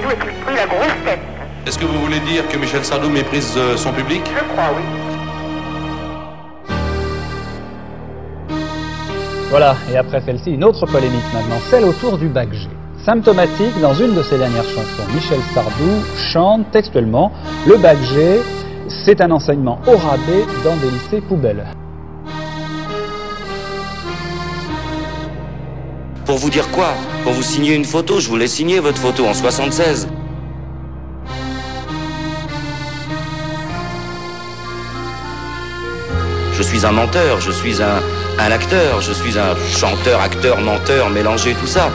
Sardou est-il pris la grosse tête Est-ce que vous voulez dire que Michel Sardou méprise euh, son public Je crois, oui. Voilà, et après celle-ci, une autre polémique maintenant, celle autour du bac G. Symptomatique, dans une de ses dernières chansons, Michel Sardou chante textuellement Le bac G, c'est un enseignement au rabais dans des lycées poubelles. Pour vous dire quoi Pour vous signer une photo, je voulais signer votre photo en 76. Je suis un menteur, je suis un, acteur, je suis un chanteur, acteur, menteur, mélangé, tout ça.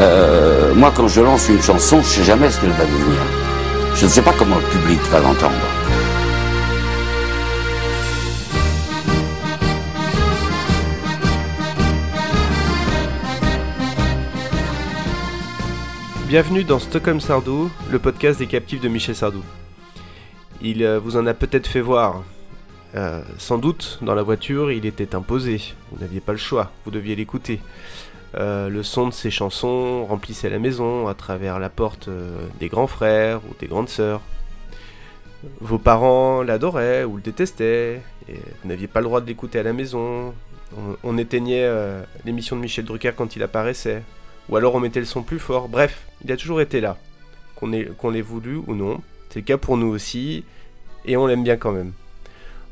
Euh, moi, quand je lance une chanson, je sais jamais ce qu'elle va devenir. Je ne sais pas comment le public va l'entendre. Bienvenue dans Stockholm Sardou, le podcast des captifs de Michel Sardou. Il euh, vous en a peut-être fait voir. Euh, sans doute, dans la voiture, il était imposé. Vous n'aviez pas le choix, vous deviez l'écouter. Euh, le son de ses chansons remplissait la maison à travers la porte des grands frères ou des grandes sœurs. Vos parents l'adoraient ou le détestaient, vous n'aviez pas le droit de l'écouter à la maison. On, éteignait l'émission de Michel Drucker quand il apparaissait, ou alors on mettait le son plus fort. Bref, il a toujours été là, qu'on ait- qu'on l'ait voulu ou non. C'est le cas pour nous aussi, et on l'aime bien quand même.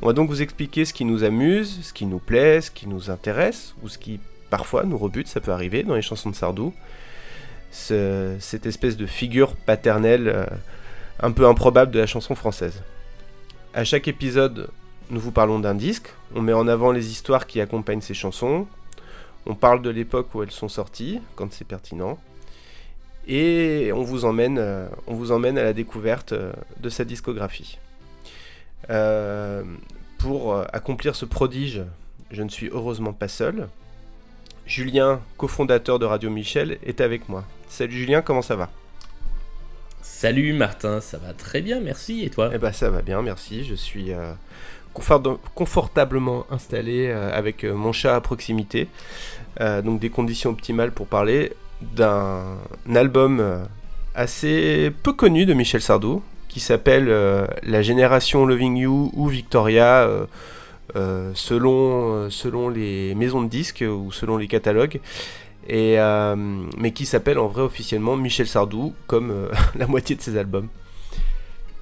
On va donc vous expliquer ce qui nous amuse, ce qui nous plaît, ce qui nous intéresse, ou ce qui parfois nous rebute, ça peut arriver dans les chansons de Sardou. Ce- cette espèce de figure paternelle euh, un peu improbable de la chanson française. À chaque épisode, nous vous parlons d'un disque, on met en avant les histoires qui accompagnent ces chansons, on parle de l'époque où elles sont sorties, quand c'est pertinent, et on vous emmène, euh, on vous emmène à la découverte euh, de sa discographie. Euh, pour accomplir ce prodige, je ne suis heureusement pas seul. Julien, cofondateur de Radio Michel, est avec moi. Salut Julien, comment ça va? Salut Martin, ça va très bien, merci. Et toi? Eh ben ça va bien, merci. Je suis euh, confortablement installé euh, avec euh, mon chat à proximité. Euh, donc des conditions optimales pour parler d'un album assez peu connu de Michel Sardou qui s'appelle La Génération Loving You ou Victoria selon, selon les maisons de disques ou selon les catalogues. Et, mais qui s'appelle en vrai officiellement Michel Sardou comme la moitié de ses albums.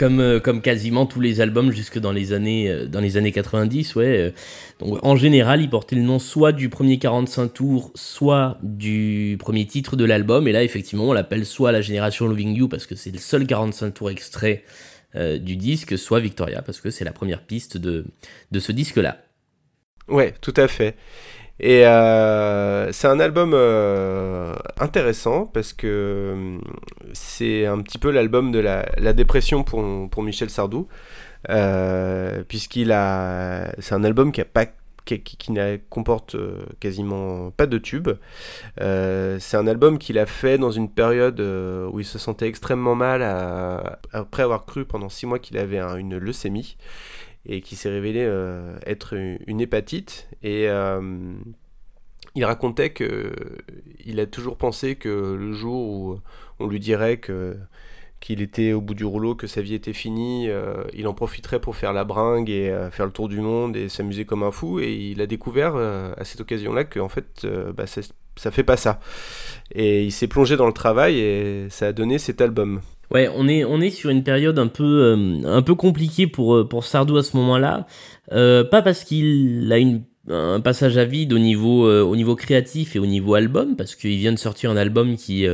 Comme, euh, comme quasiment tous les albums jusque dans les années, euh, dans les années 90, ouais. euh, donc en général, il portait le nom soit du premier 45 tours, soit du premier titre de l'album. Et là, effectivement, on l'appelle soit la génération Loving You parce que c'est le seul 45 tours extrait du disque, soit Victoria parce que c'est la première piste de, de ce disque-là. Ouais, tout à fait. Et euh, c'est un album euh, intéressant parce que euh, c'est un petit peu l'album de la, dépression pour, pour Michel Sardou, puisqu'il a, c'est un album qui a pas qui, qui- n'a- comporte quasiment pas de tubes. C'est un album qu'il a fait dans une période où il se sentait extrêmement mal après avoir cru pendant six mois qu'il avait un- une leucémie et qui s'est révélé euh, être une, hépatite. Et euh, il racontait que il a toujours pensé que le jour où on lui dirait qu'il était au bout du rouleau, que sa vie était finie, euh, il en profiterait pour faire la bringue et faire le tour du monde et s'amuser comme un fou. Et il a découvert à cette occasion-là que en fait, bah, ça, ça fait pas ça. Et il s'est plongé dans le travail et ça a donné cet album. Ouais, on est, on est sur une période un peu, euh, un peu compliquée pour, euh, pour Sardou à ce moment-là. Euh, pas parce qu'il a une, un passage à vide au niveau, au niveau créatif et au niveau album, parce qu'il vient de sortir un album qui,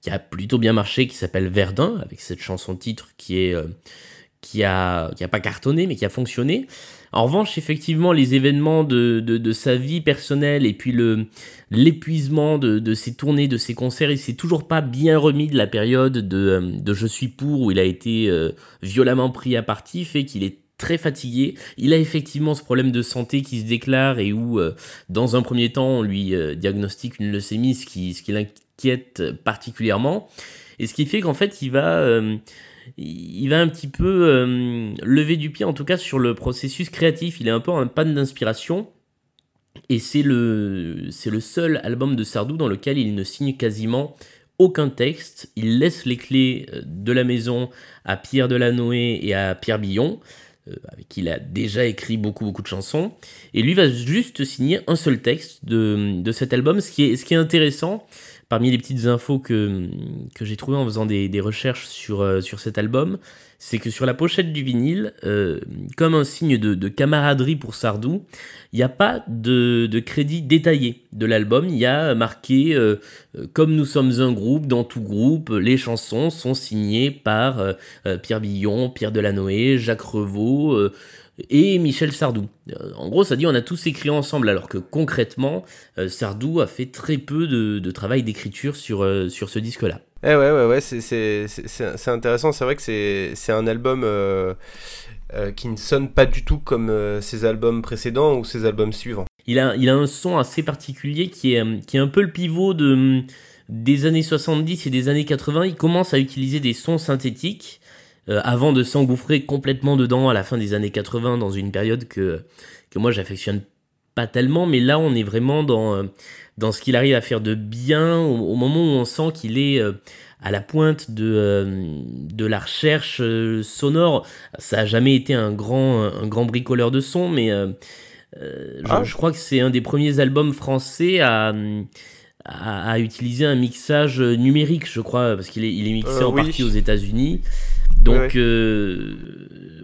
qui a plutôt bien marché, qui s'appelle Verdun, avec cette chanson titre qui est, qui a, qui a pas cartonné, mais qui a fonctionné. En revanche, effectivement, les événements de, de, sa vie personnelle et puis l'épuisement de, de ses tournées, de ses concerts, il s'est toujours pas bien remis de la période de, euh, Je suis pour où il a été euh, violemment pris à partie, fait qu'il est très fatigué. Il a effectivement ce problème de santé qui se déclare et où, euh, dans un premier temps, on lui diagnostique une leucémie, ce qui, ce qui l'inquiète particulièrement. Et ce qui fait qu'en fait, il va, il va un petit peu euh, lever du pied, en tout cas sur le processus créatif. Il est un peu en panne d'inspiration. Et c'est le, c'est le seul album de Sardou dans lequel il ne signe quasiment aucun texte. Il laisse les clés euh, de la maison à Pierre Delanoë et à Pierre Billon, euh, avec qui il a déjà écrit beaucoup, beaucoup de chansons. Et lui va juste signer un seul texte de, de cet album. Ce qui est, ce qui est intéressant, parmi les petites infos que, que j'ai trouvées en faisant des, des recherches sur, euh, sur cet album, c'est que sur la pochette du vinyle, euh, comme un signe de, camaraderie pour Sardou, il n'y a pas de, crédit détaillé de l'album. Il y a marqué euh, Comme nous sommes un groupe, dans tout groupe, les chansons sont signées par Pierre Billon, Pierre Delanoë, Jacques Revaux et Michel Sardou. En gros, ça dit on a tous écrit ensemble, alors que concrètement, Sardou a fait très peu de, travail d'écriture sur, sur ce disque-là. Eh ouais, ouais, ouais, c'est intéressant. C'est vrai que c'est un album euh, euh, qui ne sonne pas du tout comme euh, ses albums précédents ou ses albums suivants. Il a, il a un son assez particulier qui est, qui est un peu le pivot de, des années 70 et des années 80. Il commence à utiliser des sons synthétiques avant de s'engouffrer complètement dedans à la fin des années 80 dans une période que, que moi j'affectionne pas tellement. Mais là, on est vraiment dans dans ce qu'il arrive à faire de bien au, moment où on sent qu'il est euh, à la pointe de, euh, de la recherche euh, sonore. Ça a jamais été un grand, un grand bricoleur de son, mais ah. je, crois que c'est un des premiers albums français à, à, utiliser un mixage numérique, je crois, parce qu'il est, il est mixé en partie aux États-Unis. Donc euh,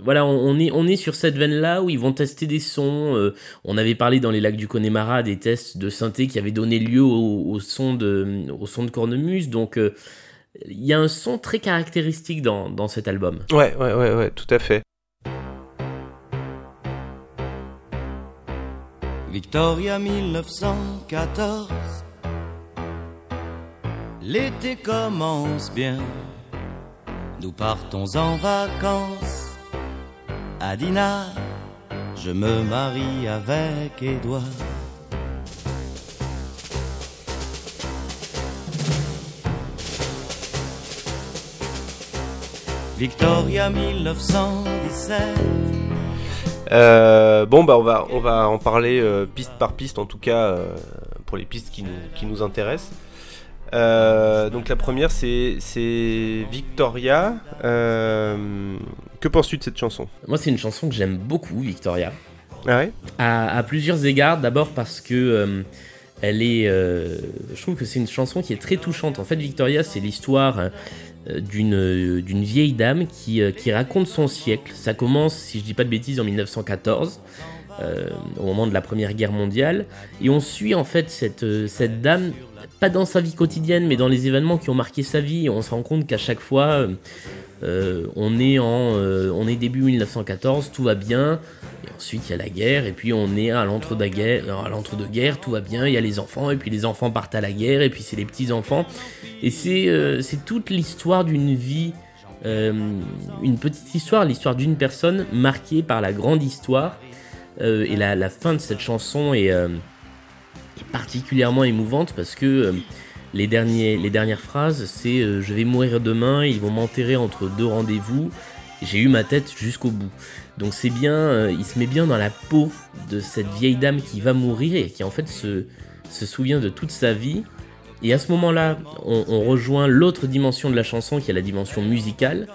voilà, on, est, on est sur cette veine-là où ils vont tester des sons. Euh, on avait parlé dans les lacs du Connemara des tests de synthé qui avaient donné lieu au, son, de, au son de cornemuse. Donc euh, il y a un son très caractéristique dans, dans cet album. Ouais, ouais, ouais, ouais, tout à fait. Victoria 1914 L'été commence bien nous partons en vacances à Dinard. Je me marie avec Édouard. Victoria 1917. Euh, bon bah on va on va en parler euh, piste par piste en tout cas euh, pour les pistes qui nous, qui nous intéressent. Euh, donc la première c'est Victoria. Euh, que penses-tu de cette chanson? Moi c'est une chanson que j'aime beaucoup, Victoria. Ah ouais? À, plusieurs égards. D'abord parce que euh, elle est, je trouve que c'est une chanson qui est très touchante. En fait, Victoria c'est l'histoire d'une d'une vieille dame qui, qui raconte son siècle. Ça commence, si je dis pas de bêtises, en 1914. Au moment de la Première Guerre mondiale, et on suit en fait cette, cette dame pas dans sa vie quotidienne, mais dans les événements qui ont marqué sa vie. On se rend compte qu'à chaque fois, euh, on, est en, euh, on est début 1914, tout va bien. Et ensuite, il y a la guerre, et puis on est à l'entre-deux-guerres, de guerre, tout va bien, il y a les enfants, et puis les enfants partent à la guerre, et puis c'est les petits-enfants. Et c'est euh, toute l'histoire d'une vie, une petite histoire, l'histoire d'une personne marquée par la grande histoire. Et la, fin de cette chanson est particulièrement émouvante parce que euh, les, dernières phrases, c'est euh, Je vais mourir demain, ils vont m'enterrer entre deux rendez-vous, j'ai eu ma tête jusqu'au bout. Donc c'est bien, euh, il se met bien dans la peau de cette vieille dame qui va mourir et qui en fait se, souvient de toute sa vie. Et à ce moment-là, on rejoint l'autre dimension de la chanson qui est la dimension musicale.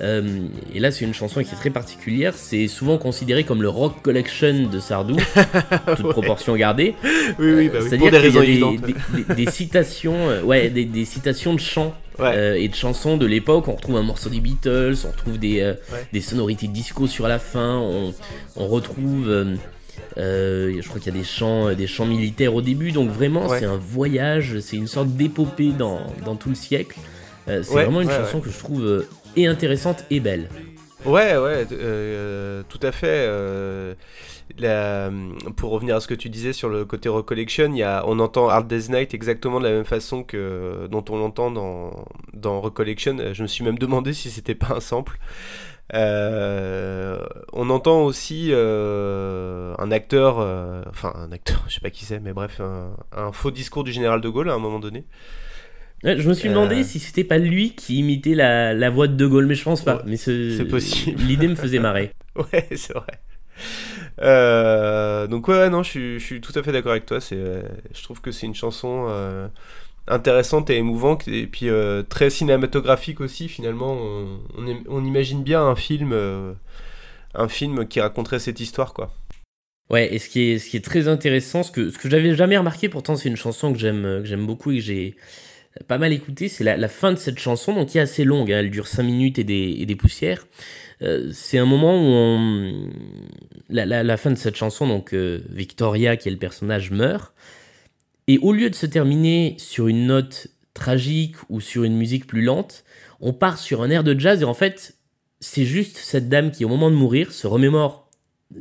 Euh, et là, c'est une chanson qui est très particulière. C'est souvent considéré comme le rock collection de Sardou, toute proportion gardée. Oui, oui, bah C'est-à-dire qu'il y a des, des, citations, euh, ouais, des, citations de chants euh, et de chansons de l'époque. On retrouve un morceau des Beatles, on retrouve des, des sonorités disco sur la fin, on, on retrouve. je crois qu'il y a des chants, des chants militaires au début, donc vraiment c'est un voyage, c'est une sorte d'épopée dans, dans, tout le siècle. c'est vraiment une chanson que je trouve et intéressante et belle. Ouais, ouais, euh, tout à fait. Euh, pour revenir à ce que tu disais sur le côté recollection, y a, on entend Hard Day's Night exactement de la même façon que dont on l'entend dans, dans Recollection. Je me suis même demandé si c'était pas un sample. Euh, on entend aussi un acteur, enfin un acteur, je sais pas qui c'est, mais bref, un, faux discours du général de Gaulle à un moment donné. Je me suis demandé euh. si c'était pas lui qui imitait la, la, voix de De Gaulle, mais je pense pas. mais c'est possible. L'idée me faisait marrer. ouais, c'est vrai. Euh, donc ouais, non, je suis, je suis tout à fait d'accord avec toi. C'est, euh, je trouve que c'est une chanson euh, intéressante et émouvante et puis très cinématographique aussi. Finalement, on, on, im- on imagine bien un film, un film qui raconterait cette histoire, quoi. Ouais, et ce qui est, ce qui est très intéressant, ce que, ce que j'avais jamais remarqué, pourtant c'est une chanson que j'aime, que j'aime beaucoup et que j'ai pas mal écouté, c'est la, fin de cette chanson, donc qui est assez longue, hein, elle dure 5 minutes et des, poussières. Euh, c'est un moment où on... la fin de cette chanson, donc euh, Victoria, qui est le personnage, meurt. Et au lieu de se terminer sur une note tragique ou sur une musique plus lente, on part sur un air de jazz et en fait, c'est juste cette dame qui, au moment de mourir, se remémore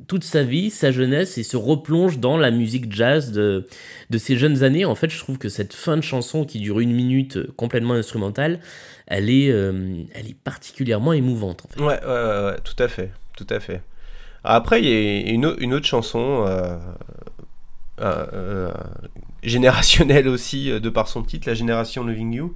toute sa vie, sa jeunesse et se replonge dans la musique jazz de, de ses jeunes années. En fait, je trouve que cette fin de chanson qui dure une minute euh, complètement instrumentale, elle est, euh, elle est particulièrement émouvante. Ouais, ouais, ouais, tout à fait, tout à fait. Après, il y a une, une autre chanson euh, générationnelle aussi, de par son titre, La Génération Loving You.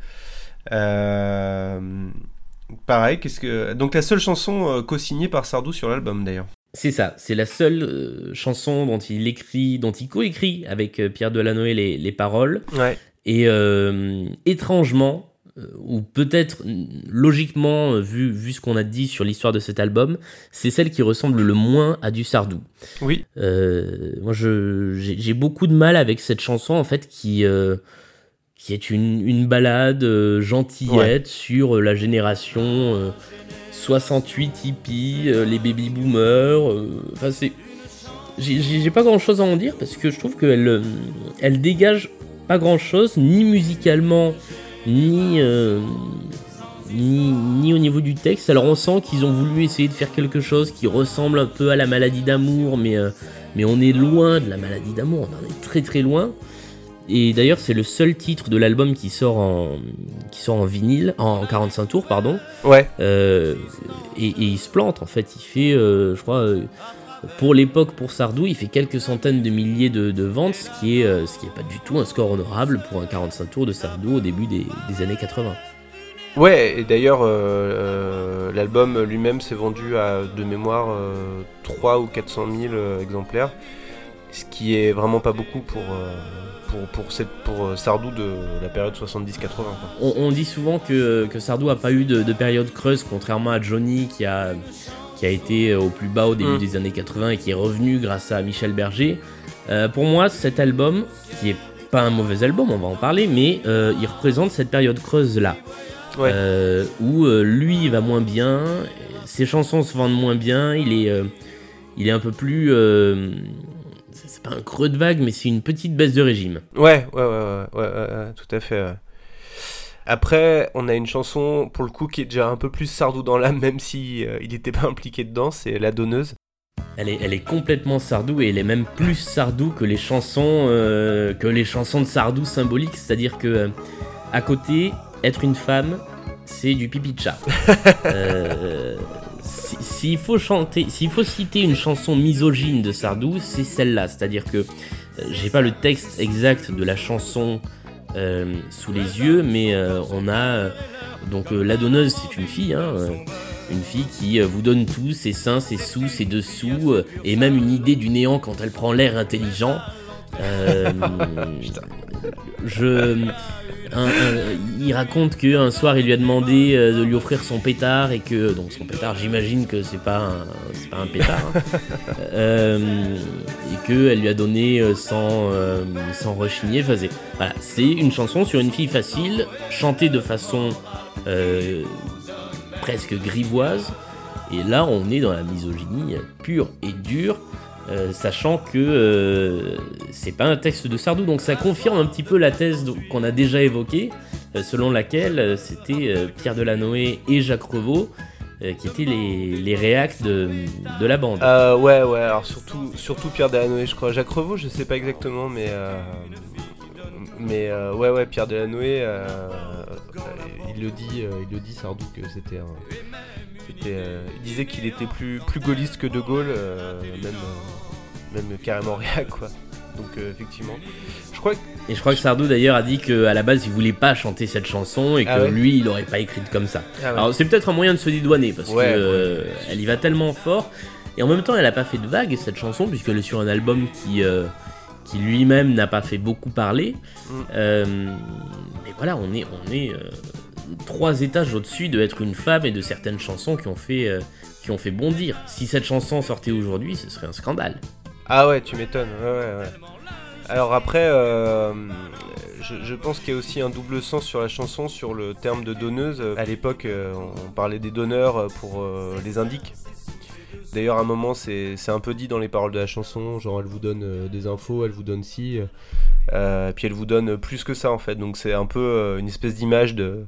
Pareil, qu'est-ce que donc la seule chanson co-signée par Sardou sur l'album d'ailleurs. C'est ça, c'est la seule euh, chanson dont il écrit, dont il coécrit avec euh, Pierre Delanoë les, les paroles. Ouais. Et euh, étrangement, ou peut-être logiquement, vu, vu ce qu'on a dit sur l'histoire de cet album, c'est celle qui ressemble le moins à du Sardou. Oui. Euh, moi, j'ai beaucoup de mal avec cette chanson, en fait, qui, euh, qui est une, une balade euh, gentillette sur la génération 68 hippies, euh, les baby boomers. euh, Enfin, c'est. J'ai pas grand chose à en dire parce que je trouve qu'elle euh, elle dégage pas grand chose, ni musicalement, ni, au niveau du texte. Alors on sent qu'ils ont voulu essayer de faire quelque chose qui ressemble un peu à la maladie d'amour, mais, mais on est loin de la maladie d'amour, on en est très très loin. Et d'ailleurs, c'est le seul titre de l'album qui sort en qui sort en vinyle, en 45 tours, pardon. Ouais. Euh, et, et il se plante en fait. Il fait, euh, je crois, euh, pour l'époque, pour Sardou, il fait quelques centaines de milliers de, de ventes, ce qui est ce qui est pas du tout un score honorable pour un 45 tours de Sardou au début des, des années 80. Ouais, et d'ailleurs, l'album lui-même s'est vendu à, de mémoire, euh, 3 ou 400 000 euh, exemplaires, ce qui est vraiment pas beaucoup pour, pour, pour, cette, pour euh, Sardou de la période 70-80. quoi. On, on dit souvent que, que Sardou a pas eu de, de période creuse, contrairement à Johnny qui a, qui a été au plus bas au début Mm. des années 80 et qui est revenu grâce à Michel Berger. Euh, pour moi, cet album, qui est pas un mauvais album, on va en parler, mais euh, il représente cette période creuse là. Ouais. Euh, où euh, lui il va moins bien, ses chansons se vendent moins bien, il est, euh, il est un peu plus. Pas un creux de vague, mais c'est une petite baisse de régime. Ouais, ouais, ouais, ouais, ouais, ouais, ouais, tout à fait. Après, on a une chanson, pour le coup, qui est déjà un peu plus Sardou dans l'âme, même si euh, il n'était pas impliqué dedans, c'est La Donneuse. Elle est, elle est complètement Sardou et elle est même plus Sardou que les chansons, euh, que les chansons de Sardou symboliques. C'est-à-dire que euh, à côté, être une femme, c'est du pipi de chat. Si- S'il faut chanter, s'il faut citer une chanson misogyne de Sardou, c'est celle-là. C'est-à-dire que euh, j'ai pas le texte exact de la chanson euh, sous les yeux, mais euh, on a donc la donneuse, c'est une fille. Hein, une fille qui vous donne tout, ses seins, ses sous, ses dessous, et même une idée du néant quand elle prend l'air intelligent. Euh, je, un- un- il raconte que un soir il lui a demandé euh, de lui offrir son pétard et que donc son pétard, j'imagine que c'est pas un, c'est pas un pétard, hein. Euh, et que elle lui a donné sans euh, sans rechigner. Enfin, c'est- voilà, c'est une chanson sur une fille facile, chantée de façon euh, presque grivoise. Et là, on est dans la misogynie pure et dure, euh, sachant que euh, c'est pas un texte de Sardou. Donc ça confirme un petit peu la thèse qu'on a déjà évoquée, euh, selon laquelle c'était Pierre Delanoë et Jacques Revaux qui étaient les, les réacs de, de la bande. Ouais, ouais, alors surtout, surtout Pierre Delanoë, je crois. Jacques Revaux, je sais pas exactement, mais. mais ouais, ouais, Pierre Delanoë, il le dit, il le dit, Sardou, que c'était un. C'était, euh, il disait qu'il était plus, plus gaulliste que De Gaulle, euh, même, euh, même carrément réac, quoi. Donc, euh, effectivement. Je crois que. Et je crois que Sardou d'ailleurs a dit qu'à la base il voulait pas chanter cette chanson et que Ah ouais lui il aurait pas écrite comme ça. Ah ouais. Alors c'est peut-être un moyen de se dédouaner parce Ouais, que euh, elle y va tellement fort. Et en même temps, elle n'a pas fait de vague cette chanson, puisqu'elle est sur un album qui, euh, qui lui-même n'a pas fait beaucoup parler. Mm. Mais voilà, on est, on est euh, trois étages au-dessus de être une femme et de certaines chansons qui ont fait, euh, qui ont fait bondir. Si cette chanson sortait aujourd'hui, ce serait un scandale. Ah ouais, tu m'étonnes. Ouais, ouais, ouais. Alors après, euh, je, pense qu'il y a aussi un double sens sur la chanson, sur le terme de donneuse. À l'époque, euh, on parlait des donneurs pour les indiques. D'ailleurs, à un moment, c'est un peu dit dans les paroles de la chanson, genre elle vous donne des infos, elle vous donne ci, puis elle vous donne plus que ça en fait. Donc c'est un peu une espèce d'image de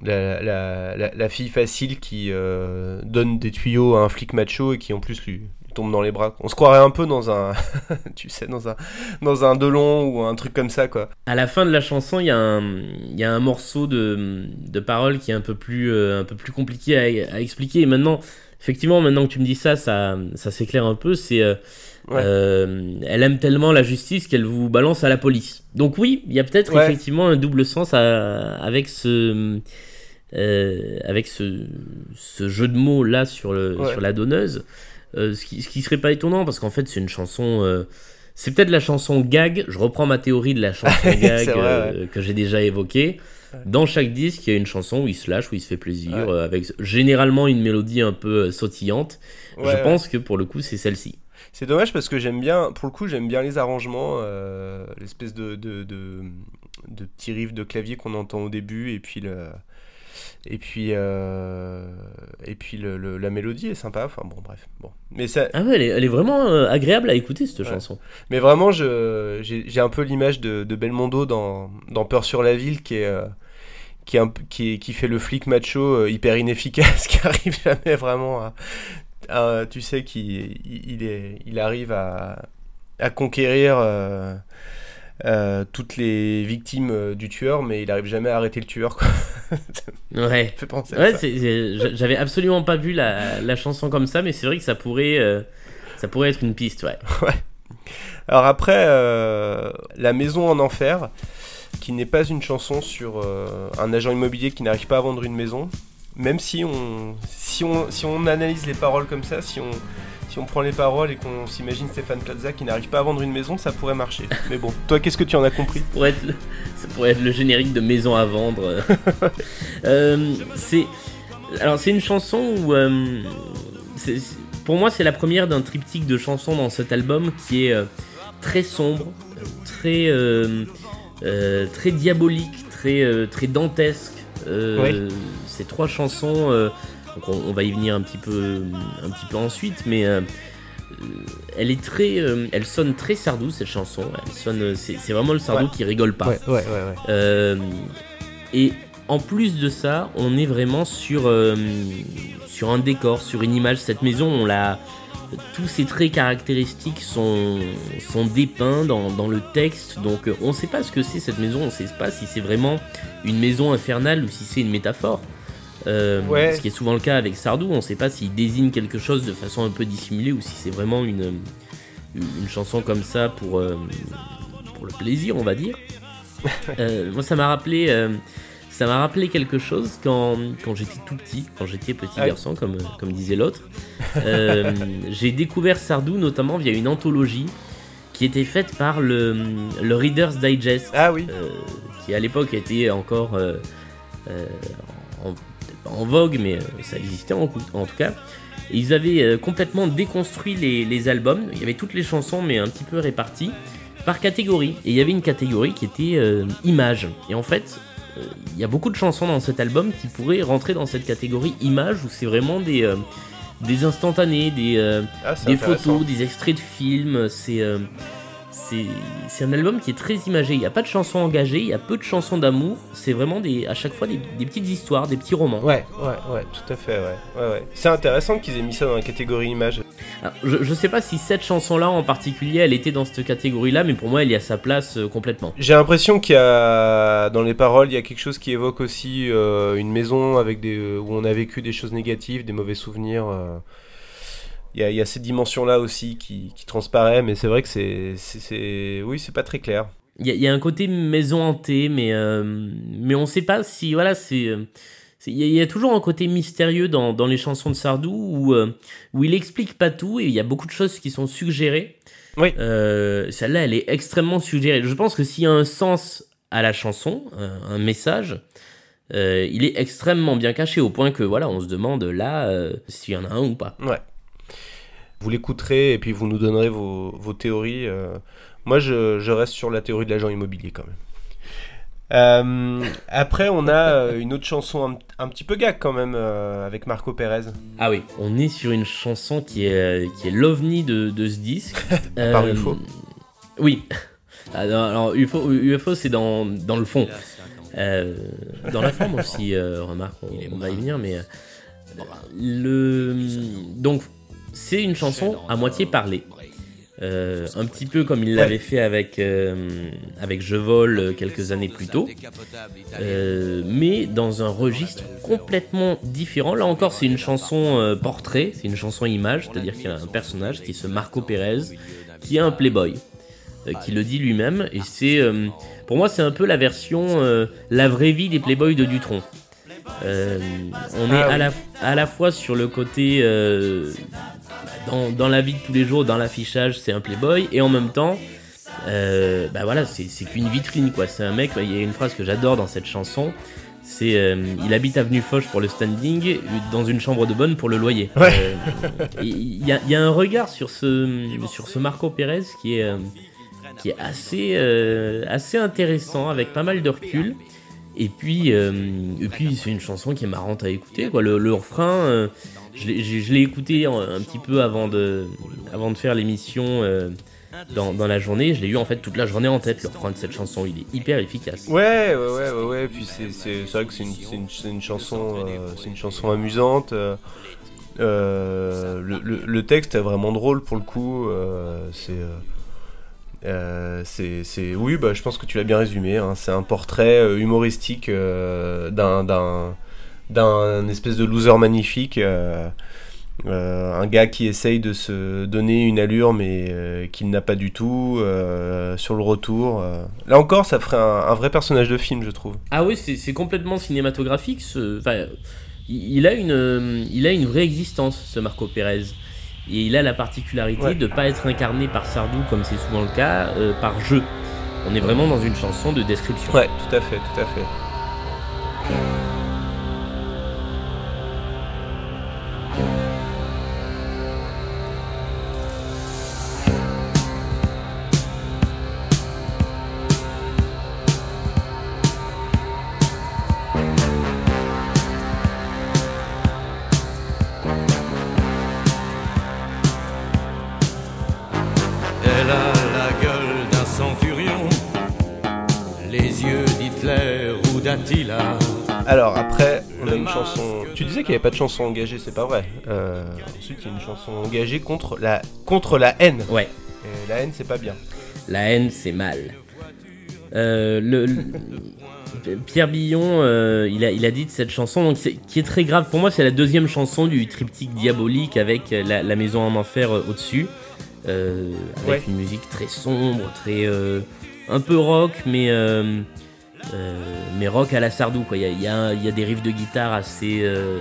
la, la- la- fille facile qui euh, donne des tuyaux à un flic macho et qui en plus lui, tombe dans les bras. On se croirait un peu dans un, tu sais, dans un, dans un Delon ou un truc comme ça quoi. À la fin de la chanson, il y, a un- y a un morceau de, de paroles qui est un peu plus, euh, un peu plus compliqué à, à expliquer. Et maintenant, effectivement, maintenant que tu me dis ça, ça, ça s'éclaire un peu. C'est, euh, Ouais. euh, elle aime tellement la justice qu'elle vous balance à la police. Donc oui, il y a peut-être Ouais. effectivement un double sens à- avec ce, euh, avec ce, ce jeu de mots là sur, le, Ouais. sur la donneuse. Euh, ce, qui, ce qui serait pas étonnant parce qu'en fait c'est une chanson. c'est peut-être la chanson gag. Je reprends ma théorie de la chanson gag vrai, que j'ai déjà évoquée. Dans chaque disque, il y a une chanson où il se lâche, où il se fait plaisir, Ouais. euh, avec généralement une mélodie un peu sautillante. Ouais, Je ouais. pense que pour le coup, c'est celle-ci. C'est dommage parce que j'aime bien, pour le coup, j'aime bien les arrangements, euh, l'espèce de, de, de, de petits riffs de clavier qu'on entend au début et puis le. Et puis, euh, et puis le, le- la mélodie est sympa. Enfin bon, bref. Bon. Mais, ça, Ah ouais, elle est, elle est vraiment euh, agréable à écouter cette Ouais. chanson. mais vraiment, je- j'ai un peu l'image de, de Belmondo dans, dans Peur sur la ville qui est. euh, qui, est un qui, est- qui fait le flic macho hyper inefficace, qui arrive jamais vraiment à. À- tu sais, qui il, il est, il arrive à, à conquérir euh, euh, toutes les victimes euh, du tueur, mais il arrive jamais à arrêter le tueur. Quoi. Ouais. Ouais, j'avais absolument pas vu la, la chanson comme ça, mais c'est vrai que ça pourrait, euh, ça pourrait être une piste, ouais. Alors après, euh, La Maison en Enfer, qui n'est pas une chanson sur euh, un agent immobilier qui n'arrive pas à vendre une maison, même si on, si on, si on analyse les paroles comme ça, si on, si on prend les paroles et qu'on s'imagine Stéphane Plaza qui n'arrive pas à vendre une maison, ça pourrait marcher. Mais bon, toi, qu'est-ce que tu en as compris? Ça pourrait être le, ça pourrait être le générique de Maison à vendre. Euh, c'est, alors c'est une chanson où, euh, pour moi, c'est la première d'un triptyque de chansons dans cet album qui est euh, très sombre, très, très diabolique, très, très dantesque. Ces trois chansons, euh, donc on, on va y venir un petit peu, un petit peu ensuite, mais euh, euh, elle est très, euh, elle sonne très Sardou cette chanson. Elle sonne, c'est vraiment le Sardou Ouais. qui rigole pas. ouais, ouais, ouais. Euh, et en plus de ça, on est vraiment sur, euh, sur un décor, sur une image. Cette maison, on l'a. Tous ces traits caractéristiques sont, sont dépeints dans, dans le texte, donc on ne sait pas ce que c'est cette maison, on ne sait pas si c'est vraiment une maison infernale ou si c'est une métaphore. Euh, Ouais. Ce qui est souvent le cas avec Sardou, on ne sait pas s'il désigne quelque chose de façon un peu dissimulée ou si c'est vraiment une, une chanson comme ça pour, euh, pour le plaisir, on va dire. Euh, moi, ça m'a rappelé, ça m'a rappelé quelque chose quand, quand j'étais tout petit, quand j'étais petit Ah garçon, comme, comme disait l'autre. J'ai découvert Sardou notamment via une anthologie qui était faite par le, le Reader's Digest, Ah oui, qui à l'époque était encore euh, en, vogue, mais euh, ça existait en, en tout cas. Et ils avaient euh, complètement déconstruit les, les albums. Il y avait toutes les chansons, mais un petit peu réparties par catégorie. Et il y avait une catégorie qui était euh, images. Et en fait, euh, il y a beaucoup de chansons dans cet album qui pourraient rentrer dans cette catégorie images où c'est vraiment des, euh, des instantanés, des, Ah, des photos, des extraits de films. C'est c'est un album qui est très imagé. Il n'y a pas de chansons engagées, il y a peu de chansons d'amour. C'est vraiment des, à chaque fois des, des petites histoires, des petits romans. Ouais, ouais, ouais, tout à fait, ouais. ouais, ouais. C'est intéressant qu'ils aient mis ça dans la catégorie image. Alors, je, je sais pas si cette chanson-là en particulier, elle était dans cette catégorie-là, mais pour moi, elle y a sa place euh, complètement. J'ai l'impression qu'il y a dans les paroles, il y a quelque chose qui évoque aussi euh, une maison avec des euh, où on a vécu des choses négatives, des mauvais souvenirs. euh. Il y, a, il y a cette dimension-là aussi qui, qui transparaît, mais c'est vrai que c'est, c'est, oui, c'est pas très clair. Il y, a- il y a un côté maison hantée, mais, euh, mais on sait pas si voilà, c'est euh, Il y, a toujours un côté mystérieux dans, dans les chansons de Sardou où, où il explique pas tout et il y a beaucoup de choses qui sont suggérées. Oui. Celle-là, elle est extrêmement suggérée. Je pense que s'il y a un sens à la chanson, un, message, il est extrêmement bien caché au point que voilà, on se demande là s'il y en a un ou pas. Ouais. Vous l'écouterez et puis vous nous donnerez vos, vos théories. Moi, je, je, reste sur la théorie de l'agent immobilier quand même. Euh, après, on a euh, une autre chanson un, petit peu gag quand même euh, avec Marco Pérez. Ah oui, on est sur une chanson qui est, qui est l'ovni de, de, ce disque. Par UFO Oui. Alors, UFO, UFO c'est dans, dans, le fond. dans la forme aussi, remarque, on, on, va y venir, mais. le... Donc, c'est une chanson à moitié parlée. Euh, un petit peu comme il l'avait fait avec, euh, avec Je vole euh, quelques années plus tôt, mais dans un registre complètement différent. Là encore, c'est une chanson portrait, c'est une chanson image, c'est-à-dire qu'il y a un personnage qui est ce Marco Pérez, qui est un playboy, qui le dit lui-même, et c'est, pour moi, c'est un peu la version, la vraie vie des playboys de Dutron. on est ah à, la, à la fois sur le côté dans, la vie de tous les jours, dans l'affichage, c'est un playboy, et en même temps, euh, bah voilà, c'est qu'une vitrine, quoi. C'est un mec, il y a une phrase que j'adore dans cette chanson, c'est euh, il habite avenue Foch pour le standing, dans une chambre de bonne pour le loyer. Euh, il y, y, a un regard sur ce, sur ce Marco Pérez qui est, qui est assez, assez intéressant, avec pas mal de recul. Et puis, et puis c'est une chanson qui est marrante à écouter. Quoi. Le, le refrain, je l'ai écouté un, petit peu avant de, faire l'émission euh, dans, la journée. Je l'ai eu en fait toute la journée en tête, le refrain de cette chanson. Il est hyper efficace. Ouais, ouais, ouais, ouais. Puis c'est vrai que c'est une, chanson, euh, c'est une chanson amusante. Euh, le, le, texte est vraiment drôle pour le coup. c'est. c'est, oui, bah, je pense que tu l'as bien résumé. Hein. C'est un portrait humoristique d'un, d'un espèce de loser magnifique. Euh, euh, un gars qui essaye de se donner une allure mais euh, qu'il n'a pas du tout sur le retour. Là encore, ça ferait un, vrai personnage de film, je trouve. Ah oui, c'est complètement cinématographique. Ce... Enfin, il, a une, il a une vraie existence, ce Marco Pérez. Et il a la particularité de ne pas être incarné par Sardou, comme c'est souvent le cas, par jeu. On est vraiment dans une chanson de description. Ouais, tout à fait, tout à fait. Qu'il n'y avait pas de chanson engagée, c'est pas vrai. Euh, ensuite, il y a une chanson engagée contre la, contre la haine. Ouais. Et la haine, c'est pas bien. La haine, c'est mal. Euh, le, Pierre Billon, euh, il, a, il a dit de cette chanson, donc qui est très grave. Pour moi, c'est la deuxième chanson du triptyque diabolique avec la, maison en enfer au-dessus. avec une musique très sombre, très. un peu rock, mais euh, mais rock à la Sardou, quoi. Il y a, y a, des riffs de guitare assez, euh,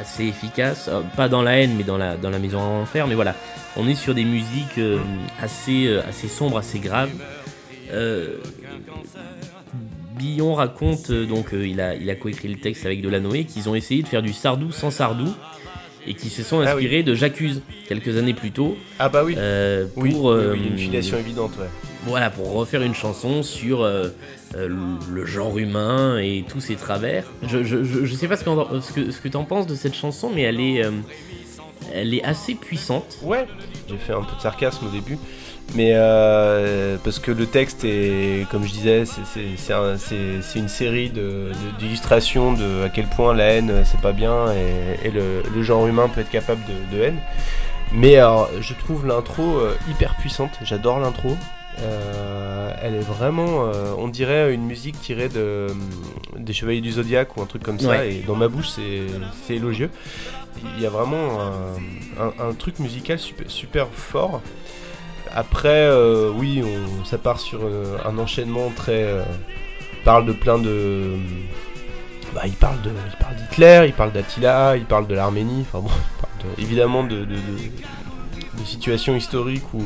assez efficaces. Euh, pas dans la haine, mais dans la, dans la maison en enfer. Mais voilà, on est sur des musiques assez, assez sombres, assez graves. Billon raconte, donc il a, il a coécrit le texte avec Delanoé, qu'ils ont essayé de faire du Sardou sans Sardou et qui se sont ah inspirés de J'accuse quelques années plus tôt. Ah bah oui. pour, oui, une filiation évidente, ouais. Voilà, pour refaire une chanson sur euh, le genre humain et tous ses travers. Je, je, sais pas ce, ce que, ce que tu en penses de cette chanson, mais elle est, euh, elle est assez puissante. Ouais, j'ai fait un peu de sarcasme au début. Mais euh, parce que le texte est, comme je disais, c'est une série d'illustrations de, de, à quel point la haine c'est pas bien et, le, le, genre humain peut être capable de, de haine. Mais alors, je trouve l'intro hyper puissante, j'adore l'intro. Euh, elle est vraiment, euh, on dirait une musique tirée de, euh, des Chevaliers du Zodiaque ou un truc comme ça. Et dans ma bouche, c'est élogieux. Il y a vraiment un, truc musical super, super fort. Après, oui, on, ça part sur un enchaînement très. parle de plein de bah, il parle de, il parle d'Hitler, il parle d'Attila, il parle de l'Arménie. Enfin bon, il parle de- évidemment de, de, de- de situations historiques où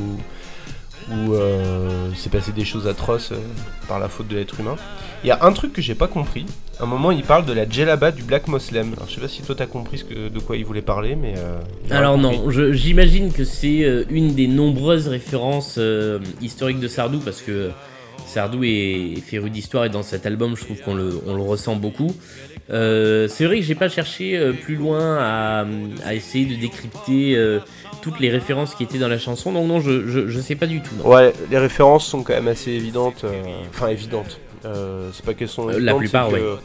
où euh, il s'est passé des choses atroces euh, par la faute de l'être humain. Il y a un truc que j'ai pas compris. À un moment, il parle de la djellaba du black moslem. Alors, je sais pas si toi t'as compris ce que, de quoi il voulait parler, mais. euh, Alors non, je- j'imagine que c'est euh, une des nombreuses références historiques de Sardou parce que Sardou est, est féru d'histoire et dans cet album je trouve qu'on le, on le ressent beaucoup. Euh, c'est vrai que j'ai pas cherché euh, plus loin à, à essayer de décrypter euh, toutes les références qui étaient dans la chanson, donc non, je, je, je sais pas du tout. non. Ouais, les références sont quand même assez évidentes. Enfin, évidentes. C'est pas qu'elles sont. Euh, la évidentes, plupart, c'est que- ouais.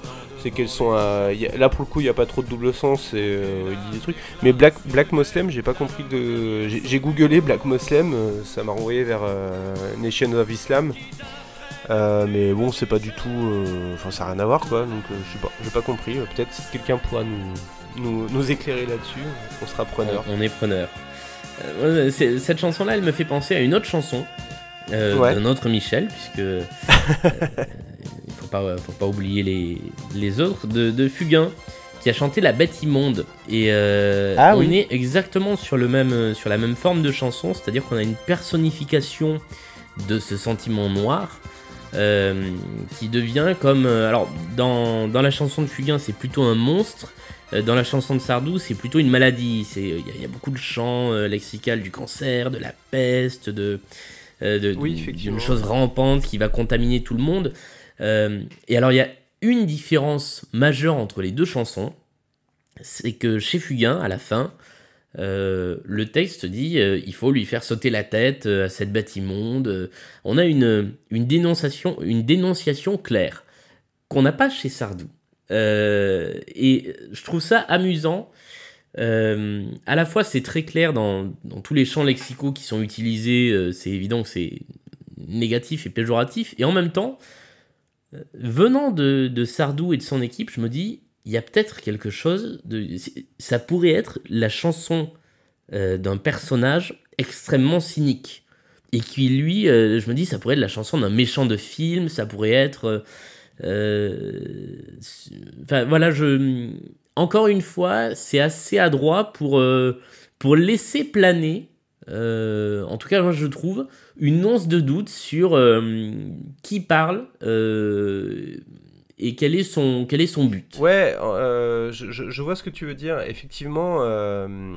C'est qu'elles sont. à- y a- là, pour le coup, il n'y a pas trop de double sens et il dit des trucs. Mais Black, Black Moslem, j'ai pas compris de. J'ai googlé Black Moslem, ça m'a renvoyé vers Nation of Islam. Euh, mais bon, c'est pas du tout. euh, Enfin, ça n'a rien à voir quoi. Donc, euh, je sais pas, j'ai pas compris. Peut-être si quelqu'un pourra nous, nous, nous éclairer là-dessus, on sera preneur. On, on est preneur. Cette chanson-là, elle me fait penser à une autre chanson Ouais. d'un autre Michel, puisque il faut pas, faut pas oublier les, les autres, de, de Fugain, qui a chanté La Bête immonde. Et Ah on oui. est exactement sur, le même, sur la même forme de chanson, c'est-à-dire qu'on a une personnification de ce sentiment noir. Euh, qui devient comme. euh, alors, dans, dans la chanson de Fugain, c'est plutôt un monstre. Euh, Dans la chanson de Sardou, c'est plutôt une maladie. C'est Il y, y a beaucoup de chants lexicales du cancer, de la peste, de, de- Oui, d'une- chose rampante qui va contaminer tout le monde. Et alors, il y a une différence majeure entre les deux chansons. C'est que chez Fugain, à la fin, euh, le texte dit euh, il faut lui faire sauter la tête euh, à cette bête immonde. On a une, une, dénonciation, une dénonciation claire qu'on n'a pas chez Sardou. Et je trouve ça amusant. À la fois, c'est très clair dans, tous les champs lexicaux qui sont utilisés. c'est évident que c'est négatif et péjoratif. Et en même temps, venant de Sardou et de son équipe, je me dis il y a peut-être quelque chose de. Ça pourrait être la chanson euh, d'un personnage extrêmement cynique. Et qui, lui, euh, je me dis, ça pourrait être la chanson d'un méchant de film, ça pourrait être. euh, Enfin, voilà, je. Encore une fois, c'est assez adroit pour, pour laisser planer, en tout cas, moi je trouve, une once de doute sur qui parle et quel est son, quel est son but? Ouais, euh, je, je- vois ce que tu veux dire. Effectivement, euh,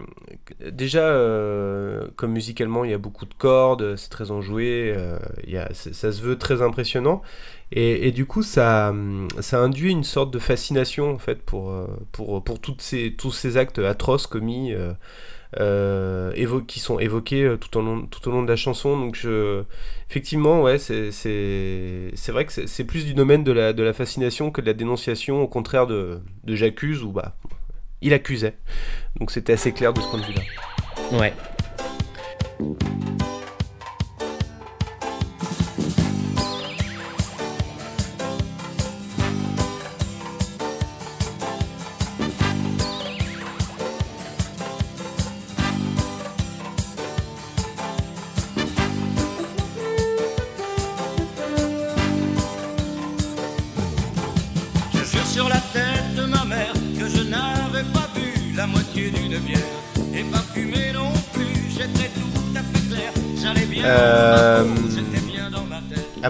déjà, euh, comme musicalement, il y a beaucoup de cordes, c'est très enjoué, euh, il y a, ça se veut très impressionnant. Et, et du coup, ça, ça induit une sorte de fascination, en fait, pour, euh, pour, pour toutes ces, tous ces actes atroces commis, euh, qui sont évoqués euh, tout au long, tout au long de la chanson. Donc, je, effectivement, ouais, c'est, vrai que c'est, c'est plus du domaine de la, de la fascination que de la dénonciation, au contraire de, de J'accuse, où bah, il accusait. Donc, c'était assez clair de ce point de vue-là. Ouais.